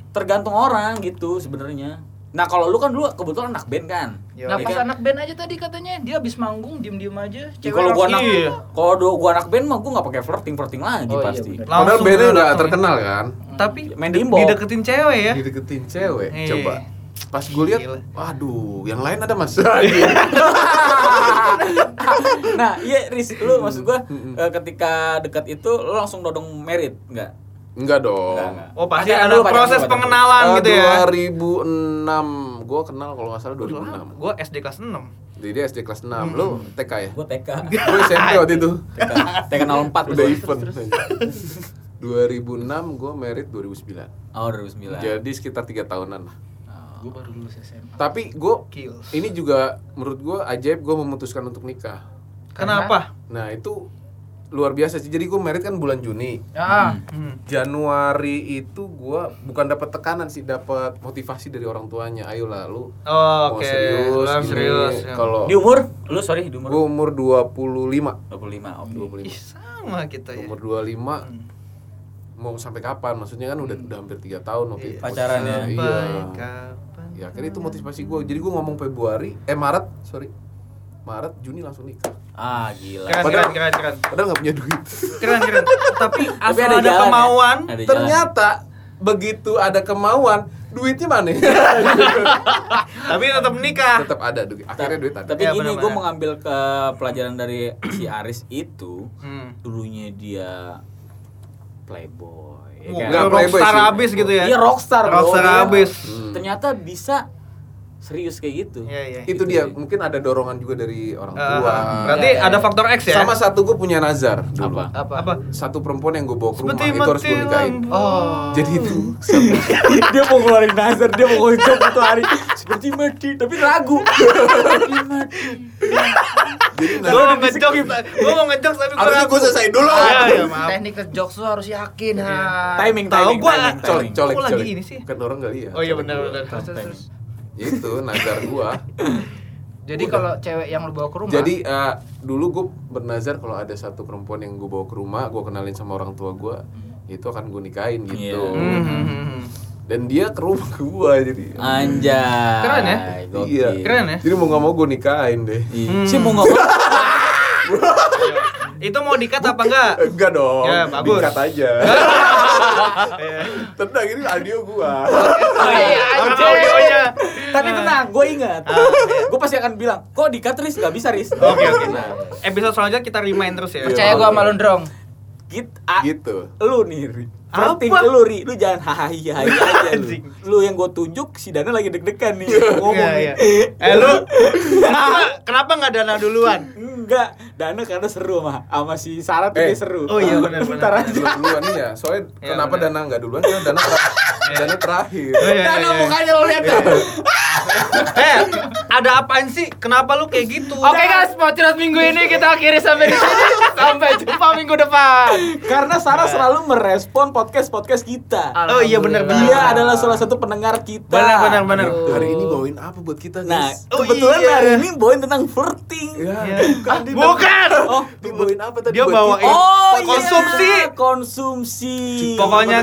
D: tergantung orang gitu sebenarnya nah kalau lu kan dulu kebetulan anak band kan
A: Yo.
C: Nah
D: Ya
C: pas
D: kan?
C: anak band aja tadi katanya dia habis manggung diem-diem aja.
D: Ya, kalau gua anak
A: Iya.
D: kalau gua anak band mah gua nggak pakai flirting flirting lagi
C: Oh, iya,
D: pasti
C: bener.
B: padahal bandnya
A: udah
B: terkenal kan
A: Tapi
D: Main
A: di-
D: di
A: dideketin cewek ya.
B: dideketin cewek
A: Iya.
B: coba pas gue lihat waduh yang lain ada mas?
D: Nah iya Riz lu maksud gua eh, ketika dekat itu lu langsung dodong merit nggak?
B: Enggak dong.
D: Enggak, enggak.
A: Oh pasti
D: Pacaran
A: ada
D: dulu,
A: proses
D: dulu,
A: pengenalan gitu ya?
B: 2006 gue kenal kalau nggak salah 2006
A: Gue SD kelas 6
B: jadi dia SD kelas 6 lu TK ya?
D: Gua TK
B: gue SMP waktu itu.
D: TK TK 04
B: udah event 2006 gue merit 2009
D: oh 2009
B: jadi sekitar tiga tahunan lah
C: Gue baru lulus SMA.
B: tapi gue
A: Kills.
B: ini juga menurut gue ajaib gue memutuskan untuk nikah
A: Kenapa?
B: nah itu luar biasa sih jadi gue merit kan bulan Juni
C: Ah,
A: Hmm.
B: Januari itu gue bukan dapat tekanan sih dapat motivasi dari orang tuanya ayolah lu
A: Oh,
B: mau
A: Oke,
B: serius
A: Lu
B: gini.
A: serius. ya.
B: kalau
D: di umur lu sorry di
B: gue
D: umur
B: umur 25
D: 25 oke
A: Ih, sama kita ya.
B: umur 25 mau sampai kapan maksudnya kan udah udah hampir tiga tahun waktu itu
D: Pacaran ya?
B: iya
A: Sampai kapan?
B: Ya akhirnya itu motivasi gue jadi gue ngomong Februari eh Maret sorry Maret Juni langsung nikah
D: ah gila
A: Keren,
B: Padahal-
A: keren, keren, keren.
B: padahal nggak punya duit
A: Keren, keren. Tapi asal
D: ada
A: ada,
D: ya?
A: kemauan,
D: Ada jalan.
B: ternyata begitu ada kemauan duitnya mana
A: tapi tetap menikah.
B: tetap ada duit akhirnya duit ada
D: tapi
A: Iya,
D: gini gue mengambil ke pelajaran dari si Aris itu
A: Hmm.
D: dulunya dia playboy ya kan?
B: Nggak playboy
A: rockstar
B: sih.
A: abis gitu ya.
D: Iya rockstar.
A: Rockstar abis.
B: Hmm.
D: Ternyata bisa serius kayak gitu.
A: Iya, iya.
B: itu dia mungkin ada dorongan juga dari orang
A: Ah,
B: tua
A: berarti
C: Iya, iya.
A: ada faktor X ya?
B: sama satu gue punya nazar dulu
D: Apa?
C: apa?
A: apa?
B: satu perempuan yang gue bawa ke rumah
A: Seperti
B: itu harus gue nikahin.
C: Oh.
B: jadi itu
D: dia mau ngeluarin nazar, dia mau ngeluarin job itu hari seperti mati, tapi ragu. Seperti mati.
A: Gue mau ngejok, gue mau ngejok tapi gue
B: harusnya gue selesai dulu
A: Iya, iya, maaf.
C: Teknik ngejokes tuh harus yakin. ha.
D: Timing,
A: Tahu
D: timing,
A: gua,
D: timing,
B: colek
D: timing.
B: colek
A: Kok lagi
B: colek.
A: ini sih?
B: kan orang gak lihat
A: Oh iya
B: Colek
A: benar benar.
C: Terus.
B: Itu nazar gua
C: Jadi kalau cewek yang lu bawa ke rumah.
B: jadi eh, dulu gue bernazar kalau ada satu perempuan yang gue bawa ke rumah gue kenalin sama orang tua gue itu akan gue nikahin gitu
D: Iya.
A: Hmm, hmm, hmm.
B: dan dia ke rumah gue jadi
D: Anjay.
A: Keren ya?
D: Gokil.
B: iya
A: Keren ya?
B: jadi mau nggak mau gue nikahin deh
D: Iya.
A: Hmm.
D: Sih mau nggak mau.
A: Itu mau dikat apa enggak?
B: enggak dong
A: Ya, bagus.
B: dikat aja
A: Iya.
B: tenang ini audio gua
C: Oh iya, anjing.
A: audionya?
D: Tapi tenang, gue ingat. Gue pasti akan bilang, kok di cut Riz? Gak bisa Riz.
A: Oke oke.
D: Nah,
A: Episode selanjutnya kita remind terus ya.
C: Percaya gua sama lu, Drong.
D: Git, a,
B: gitu
D: lu nih, Ri.
A: Apa?
D: Penting lu, Ri. Lu jangan hahaha aja lu.
A: Anjing.
D: Lu yang gue tunjuk, si Dana lagi deg-degan nih. Ngomong
A: Iya, iya.
D: nih.
A: Eh lu kenapa kenapa nggak dana duluan?
D: Enggak, Dana karena seru mah sama si Sarah tuh
B: Eh,
D: dia seru.
A: oh iya, benar, benar.
D: Aja.
B: dulu duluan nih ya soalnya
A: Iya,
B: kenapa
A: benar.
B: dana nggak duluan karena dana terakhir dana terakhir
A: Oh, iya,
D: Dana
A: iya, iya.
D: mukanya lo lihat dah.
A: Eh, ada apaan sih? Kenapa lu kayak gitu?
C: Oke guys, podcast minggu ini kita akhiri sampai di sini. Sampai jumpa minggu depan.
D: Karena Sarah selalu merespon podcast-podcast kita.
A: Oh iya benar benar.
D: Dia adalah salah satu pendengar kita.
A: Benar benar benar.
C: Aduh.
B: hari ini bawain apa buat kita
D: Nah,
B: guys
A: Oh,
D: kebetulan
A: iya.
D: hari ini bawain tentang flirting.
B: ya
A: Iya.
B: bukan dia
A: Bukan.
D: Oh,
B: dia bawain apa tadi
A: Dia
B: buat
A: bawain-
B: kita?
D: oh
A: Konsumsi.
D: iya, konsumsi.
A: Pokoknya?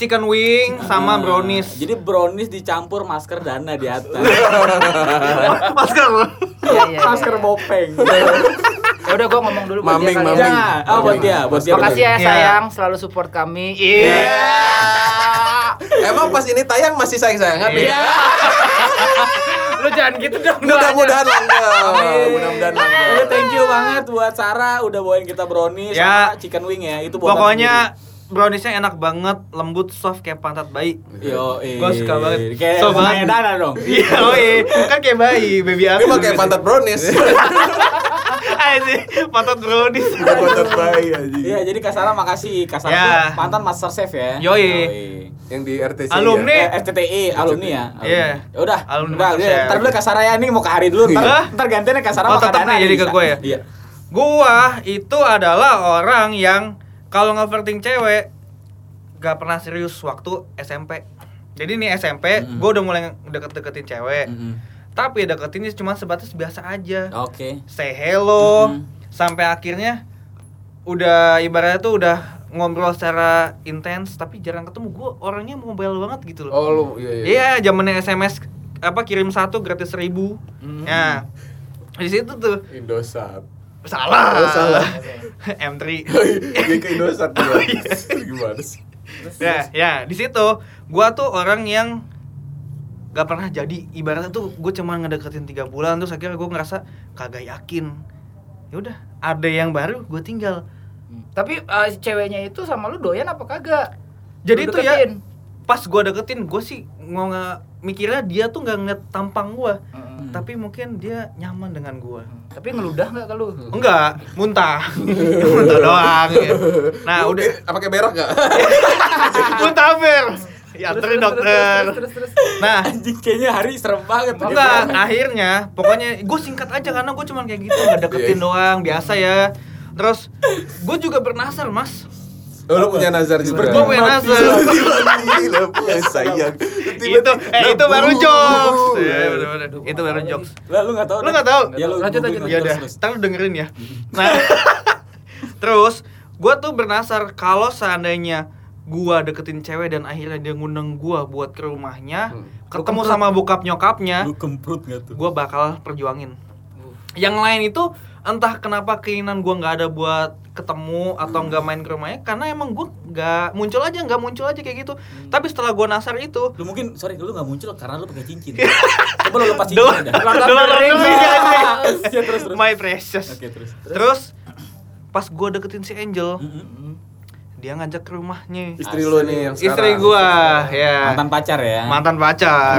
A: Chicken wing sama
D: Ah,
A: brownies.
D: Jadi brownies dicampur masker dana di atas.
A: Masker lu.
C: Iya, iya.
D: masker
C: iya.
D: bopeng.
C: Ya udah gua ngomong dulu buat
B: Maming,
C: dia ya.
B: maming.
D: Oh, buat dia, buat dia.
C: Makasih ya sayang, selalu support kami.
A: Iya.
B: emang pas ini tayang masih sayang sayangan
A: Iya.
B: ya
C: Lu jangan gitu dong.
B: mudah-mudahan langgeng
D: Amin.
B: mudah-mudahan langgeng
D: thank you banget buat Sarah udah bawain kita brownies
A: Ya.
D: sama chicken wing ya. Itu buat
A: Pokoknya browniesnya enak banget, lembut, soft kayak pantat bayi.
D: Yo,
A: Gua suka banget.
D: Kayak
A: So banget.
D: Dana dong.
A: Iya, oh iya. Kan kayak bayi, baby
B: ini
A: aku.
B: pakai pantat brownies
A: Anjing, pantat brownies.
B: Bukan pantat bayi anjing
D: Iya, jadi Kak Sarah makasih. Kak Sarah
A: Ya.
D: tuh mantan Master Chef ya.
A: Yoi.
B: yang di RTC
A: Alumni.
B: ya?
D: Eh, RTTI alumni ya. alumni.
A: Iya.
D: Ya udah.
A: Alumni
D: Udah,
A: Master
D: udah.
A: Chef.
D: Ntar dulu Kak Sarah ya ini mau ke hari dulu. Ntar, ntar gantiannya Kak Sarah
A: Oh,
D: Dana
A: nih jadi ke gue ya?
D: Iya.
A: Gua itu adalah orang yang kalau nge-flirting cewek gak pernah serius waktu SMP. Jadi nih SMP,
D: Mm-mm.
A: gua udah mulai deket-deketin cewek.
D: Mm-mm.
A: Tapi deketinnya cuma sebatas biasa aja.
D: Oke.
A: Say hello,
D: Mm-mm.
A: sampai akhirnya udah ibaratnya tuh udah ngobrol secara intens tapi jarang ketemu gue orangnya mobile banget gitu loh
B: oh lu iya iya
A: iya zamannya SMS apa kirim satu gratis seribu
D: Hmm.
A: ya di situ tuh
B: Indosat
A: salah.
B: Oh, salah.
A: M3
B: dia ke Indosat dia gimana sih?
A: Ya ya di situ gua tuh orang yang gak pernah jadi. Ibaratnya tuh gue cuma ngedeketin tiga bulan terus akhirnya gue ngerasa kagak yakin. Ya udah ada yang baru gue tinggal.
C: Tapi eh, ceweknya itu sama lu doyan apa kagak?
A: jadi itu ya pas gue deketin gue sih mau nggak mikirnya dia tuh nggak ngeliat tampang gue
C: Heeh.
A: tapi mungkin dia nyaman dengan gue
C: Tapi ngeludah nggak ke lu?
A: enggak muntah muntah doang ya. nah udah
B: apa kayak berak gak?
A: muntah ber ya
C: Terus,
A: dokter
C: terus, terus, terus, terus.
A: nah
D: Anjing kayaknya hari serem banget. tuh.
A: Enggak, akhirnya pokoknya gue singkat aja karena gue cuman kayak gitu nggak deketin
B: Iya.
A: doang biasa ya. Terus gue juga bernasar mas.
B: Oh, lu punya nazar juga.
A: Gue punya nazar.
B: Gila, punya sayang.
A: itu eh itu baru jokes. Bener-bener. Itu baru jokes.
D: Lah lu enggak tahu.
A: Lu
D: Dan?
A: nggak tahu?
D: Ya lu
C: Lanjut, lanjut.
A: Ya
D: terus,
A: udah,
D: terus.
A: ntar lu dengerin ya. Nah, terus gue tuh bernasar kalau seandainya gua deketin cewek dan akhirnya dia ngundang gua buat ke rumahnya,
B: Hmm.
A: ketemu sama bokap nyokapnya,
D: Lu kemprut enggak tuh?
A: gue bakal perjuangin. Yang lain itu entah kenapa keinginan gue nggak ada buat ketemu atau nggak main ke rumahnya karena emang gue nggak muncul aja nggak muncul aja kayak gitu. Tapi setelah gue nasar itu
D: Lu mungkin sorry lu enggak muncul karena lu pakai cincin. Coba lu lepas
A: Dulu-
D: cincin
A: Dulu- dulu-
D: Ya, terus terus.
A: my precious.
D: Oke, terus.
A: Terus pas gue deketin si Angel, dia ngajak ke rumahnya.
B: Istri lu nih yang sekarang.
A: Istri gua, ya.
D: Mantan pacar ya.
A: Mantan pacar.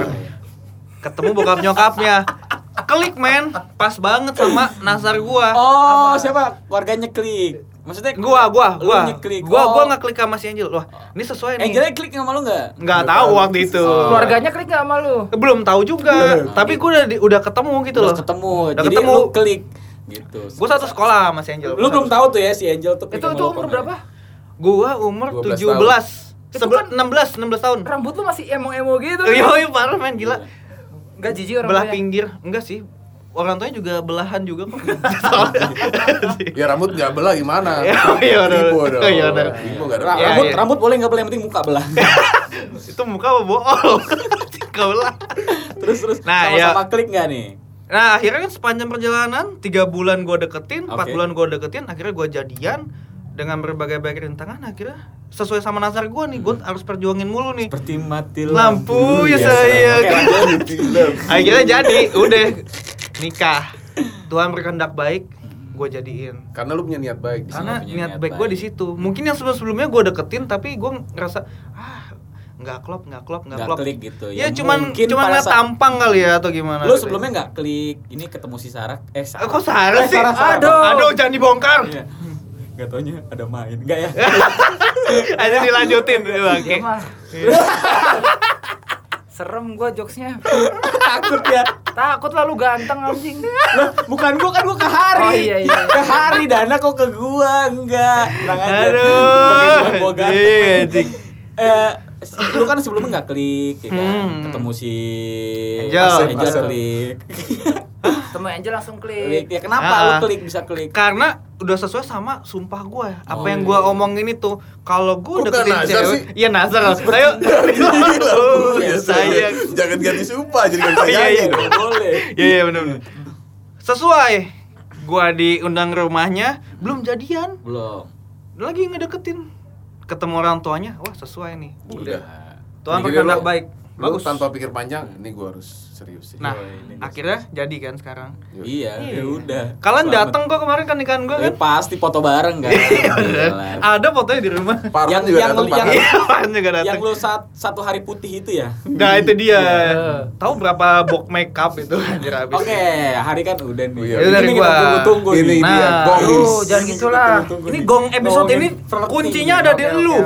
A: Ketemu bokap nyokapnya. Klik men, pas banget sama nasar gua.
D: Oh, siapa? Warganya klik. Maksudnya
A: Gua, gua, gua.
D: nyeklik.
A: Gua,
D: Oh.
A: gua nggak klik sama si Angel. Wah, ini sesuai nih.
D: Angelnya klik sama lu enggak?
A: nggak tahu waktu itu.
D: Oh.
C: Keluarganya klik nggak sama lu?
A: belum tahu juga. Tapi gua udah di- udah ketemu gitu loh.
D: Udah ketemu.
A: Udah
D: Jadi
A: ketemu.
D: lu klik gitu.
A: Gua satu sekolah sama si Angel.
D: Lu belum tahu tuh ya si Angel tuh
C: Itu itu umur
D: apa
C: berapa?
A: Gua umur
B: 12
A: 17.
C: Itu
A: Sebel
C: kan-
A: 16, 16 tahun.
C: Rambut lu masih emo-emo gitu.
A: Yo, yo parah men gila.
C: Enggak jijik orang
A: Belah pinggir. Enggak sih. Orang tuanya juga belahan juga kok.
B: Ya rambut nggak belah gimana?
A: Ya, iya, udah.
B: Ibu dong.
A: Iya, udah.
B: Ibu nggak ada.
D: Ra-
A: Ya,
D: rambut
A: iya.
D: rambut boleh nggak boleh yang penting muka belah.
A: itu muka apa bohong. Kau lah.
D: terus terus
A: Nah,
D: sama-sama
A: ya.
D: klik nggak nih?
A: Nah akhirnya kan sepanjang perjalanan tiga bulan gue deketin, empat
D: Oke.
A: bulan gue deketin, akhirnya gue jadian dengan berbagai bagai rintangan akhirnya sesuai sama nazar gue nih, gue harus perjuangin mulu nih.
D: Seperti mati
A: Lampu, ya
D: Iya,
A: sayang.
D: Oke, lanjut.
A: Akhirnya jadi, udah nikah. Tuhan berkehendak baik, gue jadiin.
B: Karena lu punya niat baik di
A: Karena
D: punya
A: niat
D: niat
A: baik gue di situ. Mungkin yang sebelum sebelumnya gue deketin, tapi gue ngerasa ah nggak klop, nggak klop, nggak
D: Nggak
A: klop.
D: klik gitu.
A: Ya,
D: Ya,
A: cuman cuman ngeliat
D: saat-
A: tampang kali ya atau gimana?
D: Lu
A: gitu.
D: sebelumnya nggak klik ini ketemu si Sarah? Eh,
A: Eh, kok Sarah sih?
D: Sarah, Sarah.
A: Aduh, aduh jangan dibongkar.
D: Iya. Gak taunya ada main. Enggak ya?
A: Aja dilanjutin.
C: Dia mah. Serem gua jokesnya.
D: Takut ya.
C: Takut lah lu ganteng anjing.
D: Lah, bukan gua kan gua ke Hari.
C: Oh, iya, iya.
D: Ke Hari Dana kok ke gua enggak. Tenang aja.
A: Aduh.
D: gua- ganteng.
A: Iya, anjing.
D: Eh, lu kan sebelumnya nggak klik ya kan?
A: Hmm.
D: Ketemu si
A: Angel.
D: Angel,
B: Angel.
D: klik.
C: Temu Angel langsung
D: klik.
C: klik.
D: Ya kenapa
A: Ah.
D: lu klik bisa klik?
A: Karena udah sesuai sama sumpah gue. Apa
D: Oh,
A: yang
D: iya.
A: gue omongin itu, kalau gue deketin
B: nazar
A: cewek,
B: sih?
A: iya nazar. Ayo,
B: Gila,
A: Oh,
B: ya,
A: sayang.
B: Jangan ganti sumpah, jadi ganti
A: Iya, iya.
D: Boleh.
A: Iya, iya benar benar. Sesuai. Gua diundang rumahnya, belum jadian,
D: Belum.
A: lagi ngedeketin. Ketemu orang tuanya, wah sesuai nih.
B: Udah.
A: Tuhan berkehendak baik.
B: Lu
A: Bagus.
B: tanpa pikir panjang, ini gua harus serius sih.
A: Nah,
D: Yoi, ini
A: akhirnya jadi kan sekarang.
D: Iya, ya udah.
A: Kalian datang kok kemarin kan nikahan gue
D: Eh,
A: kan?
D: pasti foto bareng kan. Jelas.
A: Ada fotonya di rumah.
B: Parman
D: yang
B: juga
D: yang
B: datang,
D: yang.
A: Iya, Apaan juga
D: yang lu saat satu hari putih itu ya.
A: Nah, itu dia.
C: Iya.
A: Tahu berapa box makeup itu anjir habis.
D: Oke, hari kan udah nih.
B: Oh, iya.
A: Itu dari
D: Ini
A: gua.
D: tunggu-tunggu
B: Ini dia,
A: Nah,
B: gong.
C: Aduh, jangan gitu lah.
A: Ini gong episode ini kuncinya ada di lu.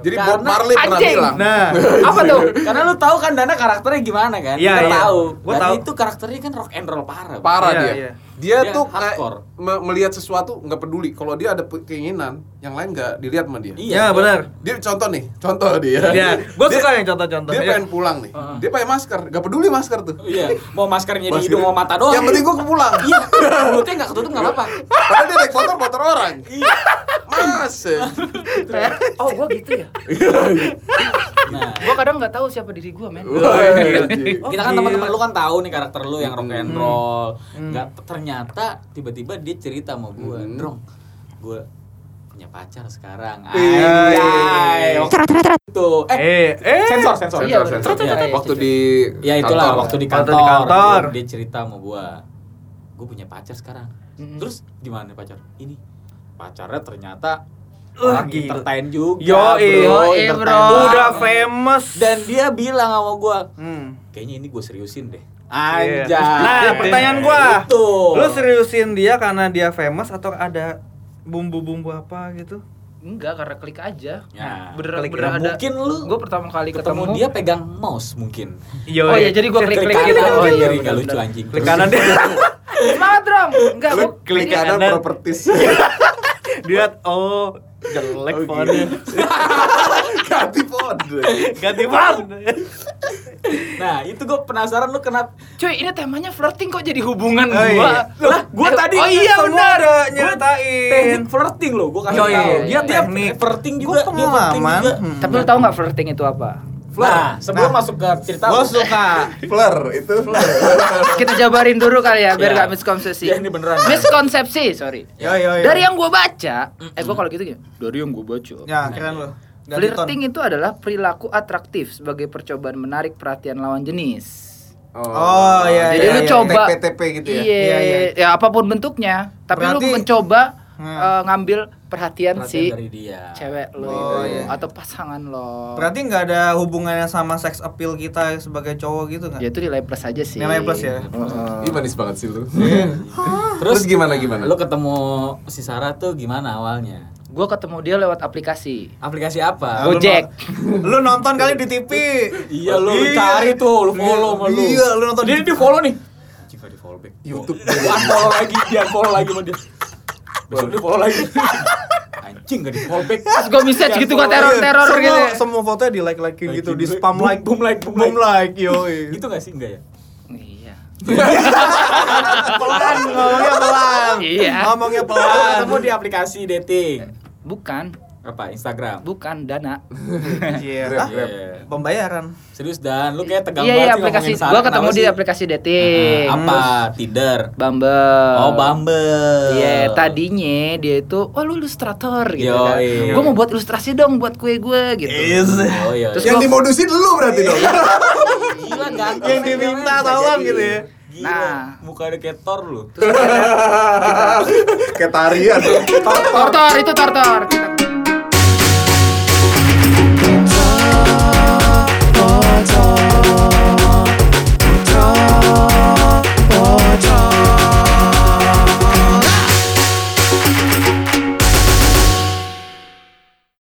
B: Jadi Bob Marley pernah bilang.
A: Nah,
C: Apa tuh?
D: Karena lu tahu kan Dana karakternya gimana kan?
A: Iya, iya.
D: Tahu.
A: Gua
D: Dan
A: tahu.
D: itu karakternya kan rock and roll parah.
B: Parah
A: Iya,
B: dia.
A: iya.
B: Dia
D: Dia
B: tuh kayak
D: hardcore.
B: me- melihat sesuatu nggak peduli. Kalau dia ada keinginan, yang lain nggak dilihat sama dia.
A: Iya, benar.
B: Dia contoh nih, contoh dia.
A: Iya, gua
B: Dia-
A: suka yang contoh-contoh.
B: Dia
A: Ya.
B: pengen pulang nih.
D: Heeh.
B: Dia pakai masker, nggak peduli masker tuh.
D: Iya, mau maskernya di hidung mau mata doang.
B: Yang penting gua pulang.
D: Iya, mulutnya nggak ketutup nggak apa-apa.
B: Padahal dia naik motor motor orang. Iya. Mas.
C: Oh, gua gitu ya.
D: Nah,
C: Gua kadang nggak tahu siapa diri gua, men.
B: Anjing.
D: kita kan teman-teman lu kan tahu nih karakter lu yang rock and
A: Hmm.
D: roll.
A: Hmm.
D: Nggak ternyata tiba-tiba dia cerita sama gua,
B: Hmm.
D: "Drong, gua punya pacar sekarang.
A: Iya.
D: Itu. Eh,
A: Eh, eh.
D: sensor, sensor.
B: Sensor,
C: Iya,
B: sensor.
C: Iya, iya,
B: Waktu di
D: Ya itulah
B: kantor.
D: waktu di
A: Waktu
D: kantor.
A: di kantor.
D: Dia, dia cerita sama gua. Gua punya pacar sekarang. Terus gimana pacar? Ini pacarnya ternyata orang
A: gila.
D: entertain juga.
A: Yoi.
C: Yoi,
D: entertain
C: bro.
D: banget.
A: Udah famous.
D: Dan dia bilang sama gua,
A: Hmm.
D: kayaknya ini gue seriusin deh.
A: Iya.
D: Anjay.
A: Nah, pertanyaan gua.
D: Itu.
A: Lu seriusin dia karena dia famous atau ada bumbu-bumbu apa gitu?
C: Enggak, karena klik aja.
D: Ya.
C: Bener,
A: Klik.
C: bener
D: Nah,
C: ada.
D: mungkin lu
C: Gue pertama kali
D: ketemu,
C: ketemu,
D: dia pegang mouse mungkin.
C: Oh iya, jadi gue klik-klik
D: kanan,
C: gitu. Oh
D: klik
C: iya,
D: kiri, nggak
C: bener,
D: lucu anjing.
A: Klik kanan dia.
C: Semangat dong. Enggak, gua
B: klik kanan
A: kanan.
B: properties.
A: dia oh jelek
B: Oh,
A: fontnya.
B: Ganti font.
A: Ganti font.
D: Nah, itu gue penasaran lu kenapa
C: Cuy, ini temanya flirting kok jadi hubungan
A: Oh,
C: gua.
A: iya.
D: Lah, gua
C: Eh,
D: tadi
C: Oh iya benar.
A: nyeritain.
D: teknik flirting loh, gua kasih
A: Yo, iya,
D: tahu.
A: iya,
D: Dia
A: iya.
D: dia
A: Teknik.
D: flirting
A: Gua
D: juga, dia flirting
A: pengalaman.
D: juga.
A: Hmm.
C: Tapi lu tahu nggak flirting itu apa?
D: Nah, sebelum
A: Nah.
D: masuk ke cerita
A: Gua
D: lu-
A: suka.
B: Fleur itu.
C: Kita jabarin dulu kali ya biar
D: Iya.
C: nggak miskonsepsi.
D: Ya, ini beneran.
C: Miskonsepsi, sorry.
A: Yo yo yo.
C: Dari yang gue baca, eh gue kalau gitu gini, dari yang gue baca.
A: Ya, keren lo.
C: Flirting itu adalah perilaku atraktif sebagai percobaan menarik perhatian lawan jenis.
A: Oh, iya,
C: Jadi
A: iya,
C: lu
A: iya.
C: coba
B: TP gitu ya.
C: Iya,
A: Iya, iya.
C: ya apa pun bentuknya, tapi
A: Berarti-
C: lu mencoba
A: Hmm.
C: eh, ngambil perhatian,
D: Perhatian
C: si
D: dari dia.
C: cewek lo
A: Oh, iya.
C: atau pasangan lo.
A: Berarti nggak ada hubungannya sama sex appeal kita sebagai cowok gitu nggak?
C: ya itu nilai plus aja sih.
A: Nilai plus ya?
C: Heeh.
B: Ih manis banget sih lu.
D: Terus,
B: Terus gimana gimana?
D: Lu ketemu si Sarah tuh gimana awalnya?
C: Gue ketemu dia lewat aplikasi.
D: Aplikasi apa?
A: Lu
C: Gojek.
A: no- Lu nonton kali di TV.
D: Iya lu, lu cari tuh, lu follow sama lu.
A: Iya, lu nonton
D: Dia
A: di-
D: di follow nih. Jika di follow back.
B: YouTube.
D: Gua unfollow lagi, dia unfollow lagi sama dia. Besok di follow lagi. Anjing gak di follow back.
C: Terus gue message gitu gue teror-teror
A: semua,
C: gitu.
A: Semua fotonya di like like gitu, di
D: Like,
A: spam
D: boom,
A: like,
D: boom like, boom
A: boom like, yo.
D: Gitu gak sih enggak ya?
C: Iya.
A: pelan ngomongnya pelan.
C: Iya.
A: Ngomongnya pelan.
D: ketemu di aplikasi dating.
C: Bukan,
D: Apa? Instagram.
C: bukan Dana.
A: Iya.
B: Grab,
A: Ah,
B: grab.
D: Iya.
A: Pembayaran.
D: Serius dan lu kayak tegang
C: Iya
D: banget
C: iya
D: sih
C: aplikasi. Gue ketemu di
D: sih?
C: aplikasi dating.
D: Heeh, apa? Tinder.
C: Bumble.
D: Oh, Bumble.
C: Iya, tadinya dia itu, wah lu ilustrator gitu kan.
D: Yoi.
C: Gue mau buat ilustrasi dong buat kue gue gitu.
A: Is.
D: Oh iya.
C: Terus
B: Yang
C: gua-
B: dimodusin lu berarti dong.
D: Gila ganteng.
A: Yang diminta tolong gitu ya.
D: Gila,
C: Nah.
D: muka ada kayak Thor lu.
B: Kayak tarian.
C: Tortor itu tortor. Kita-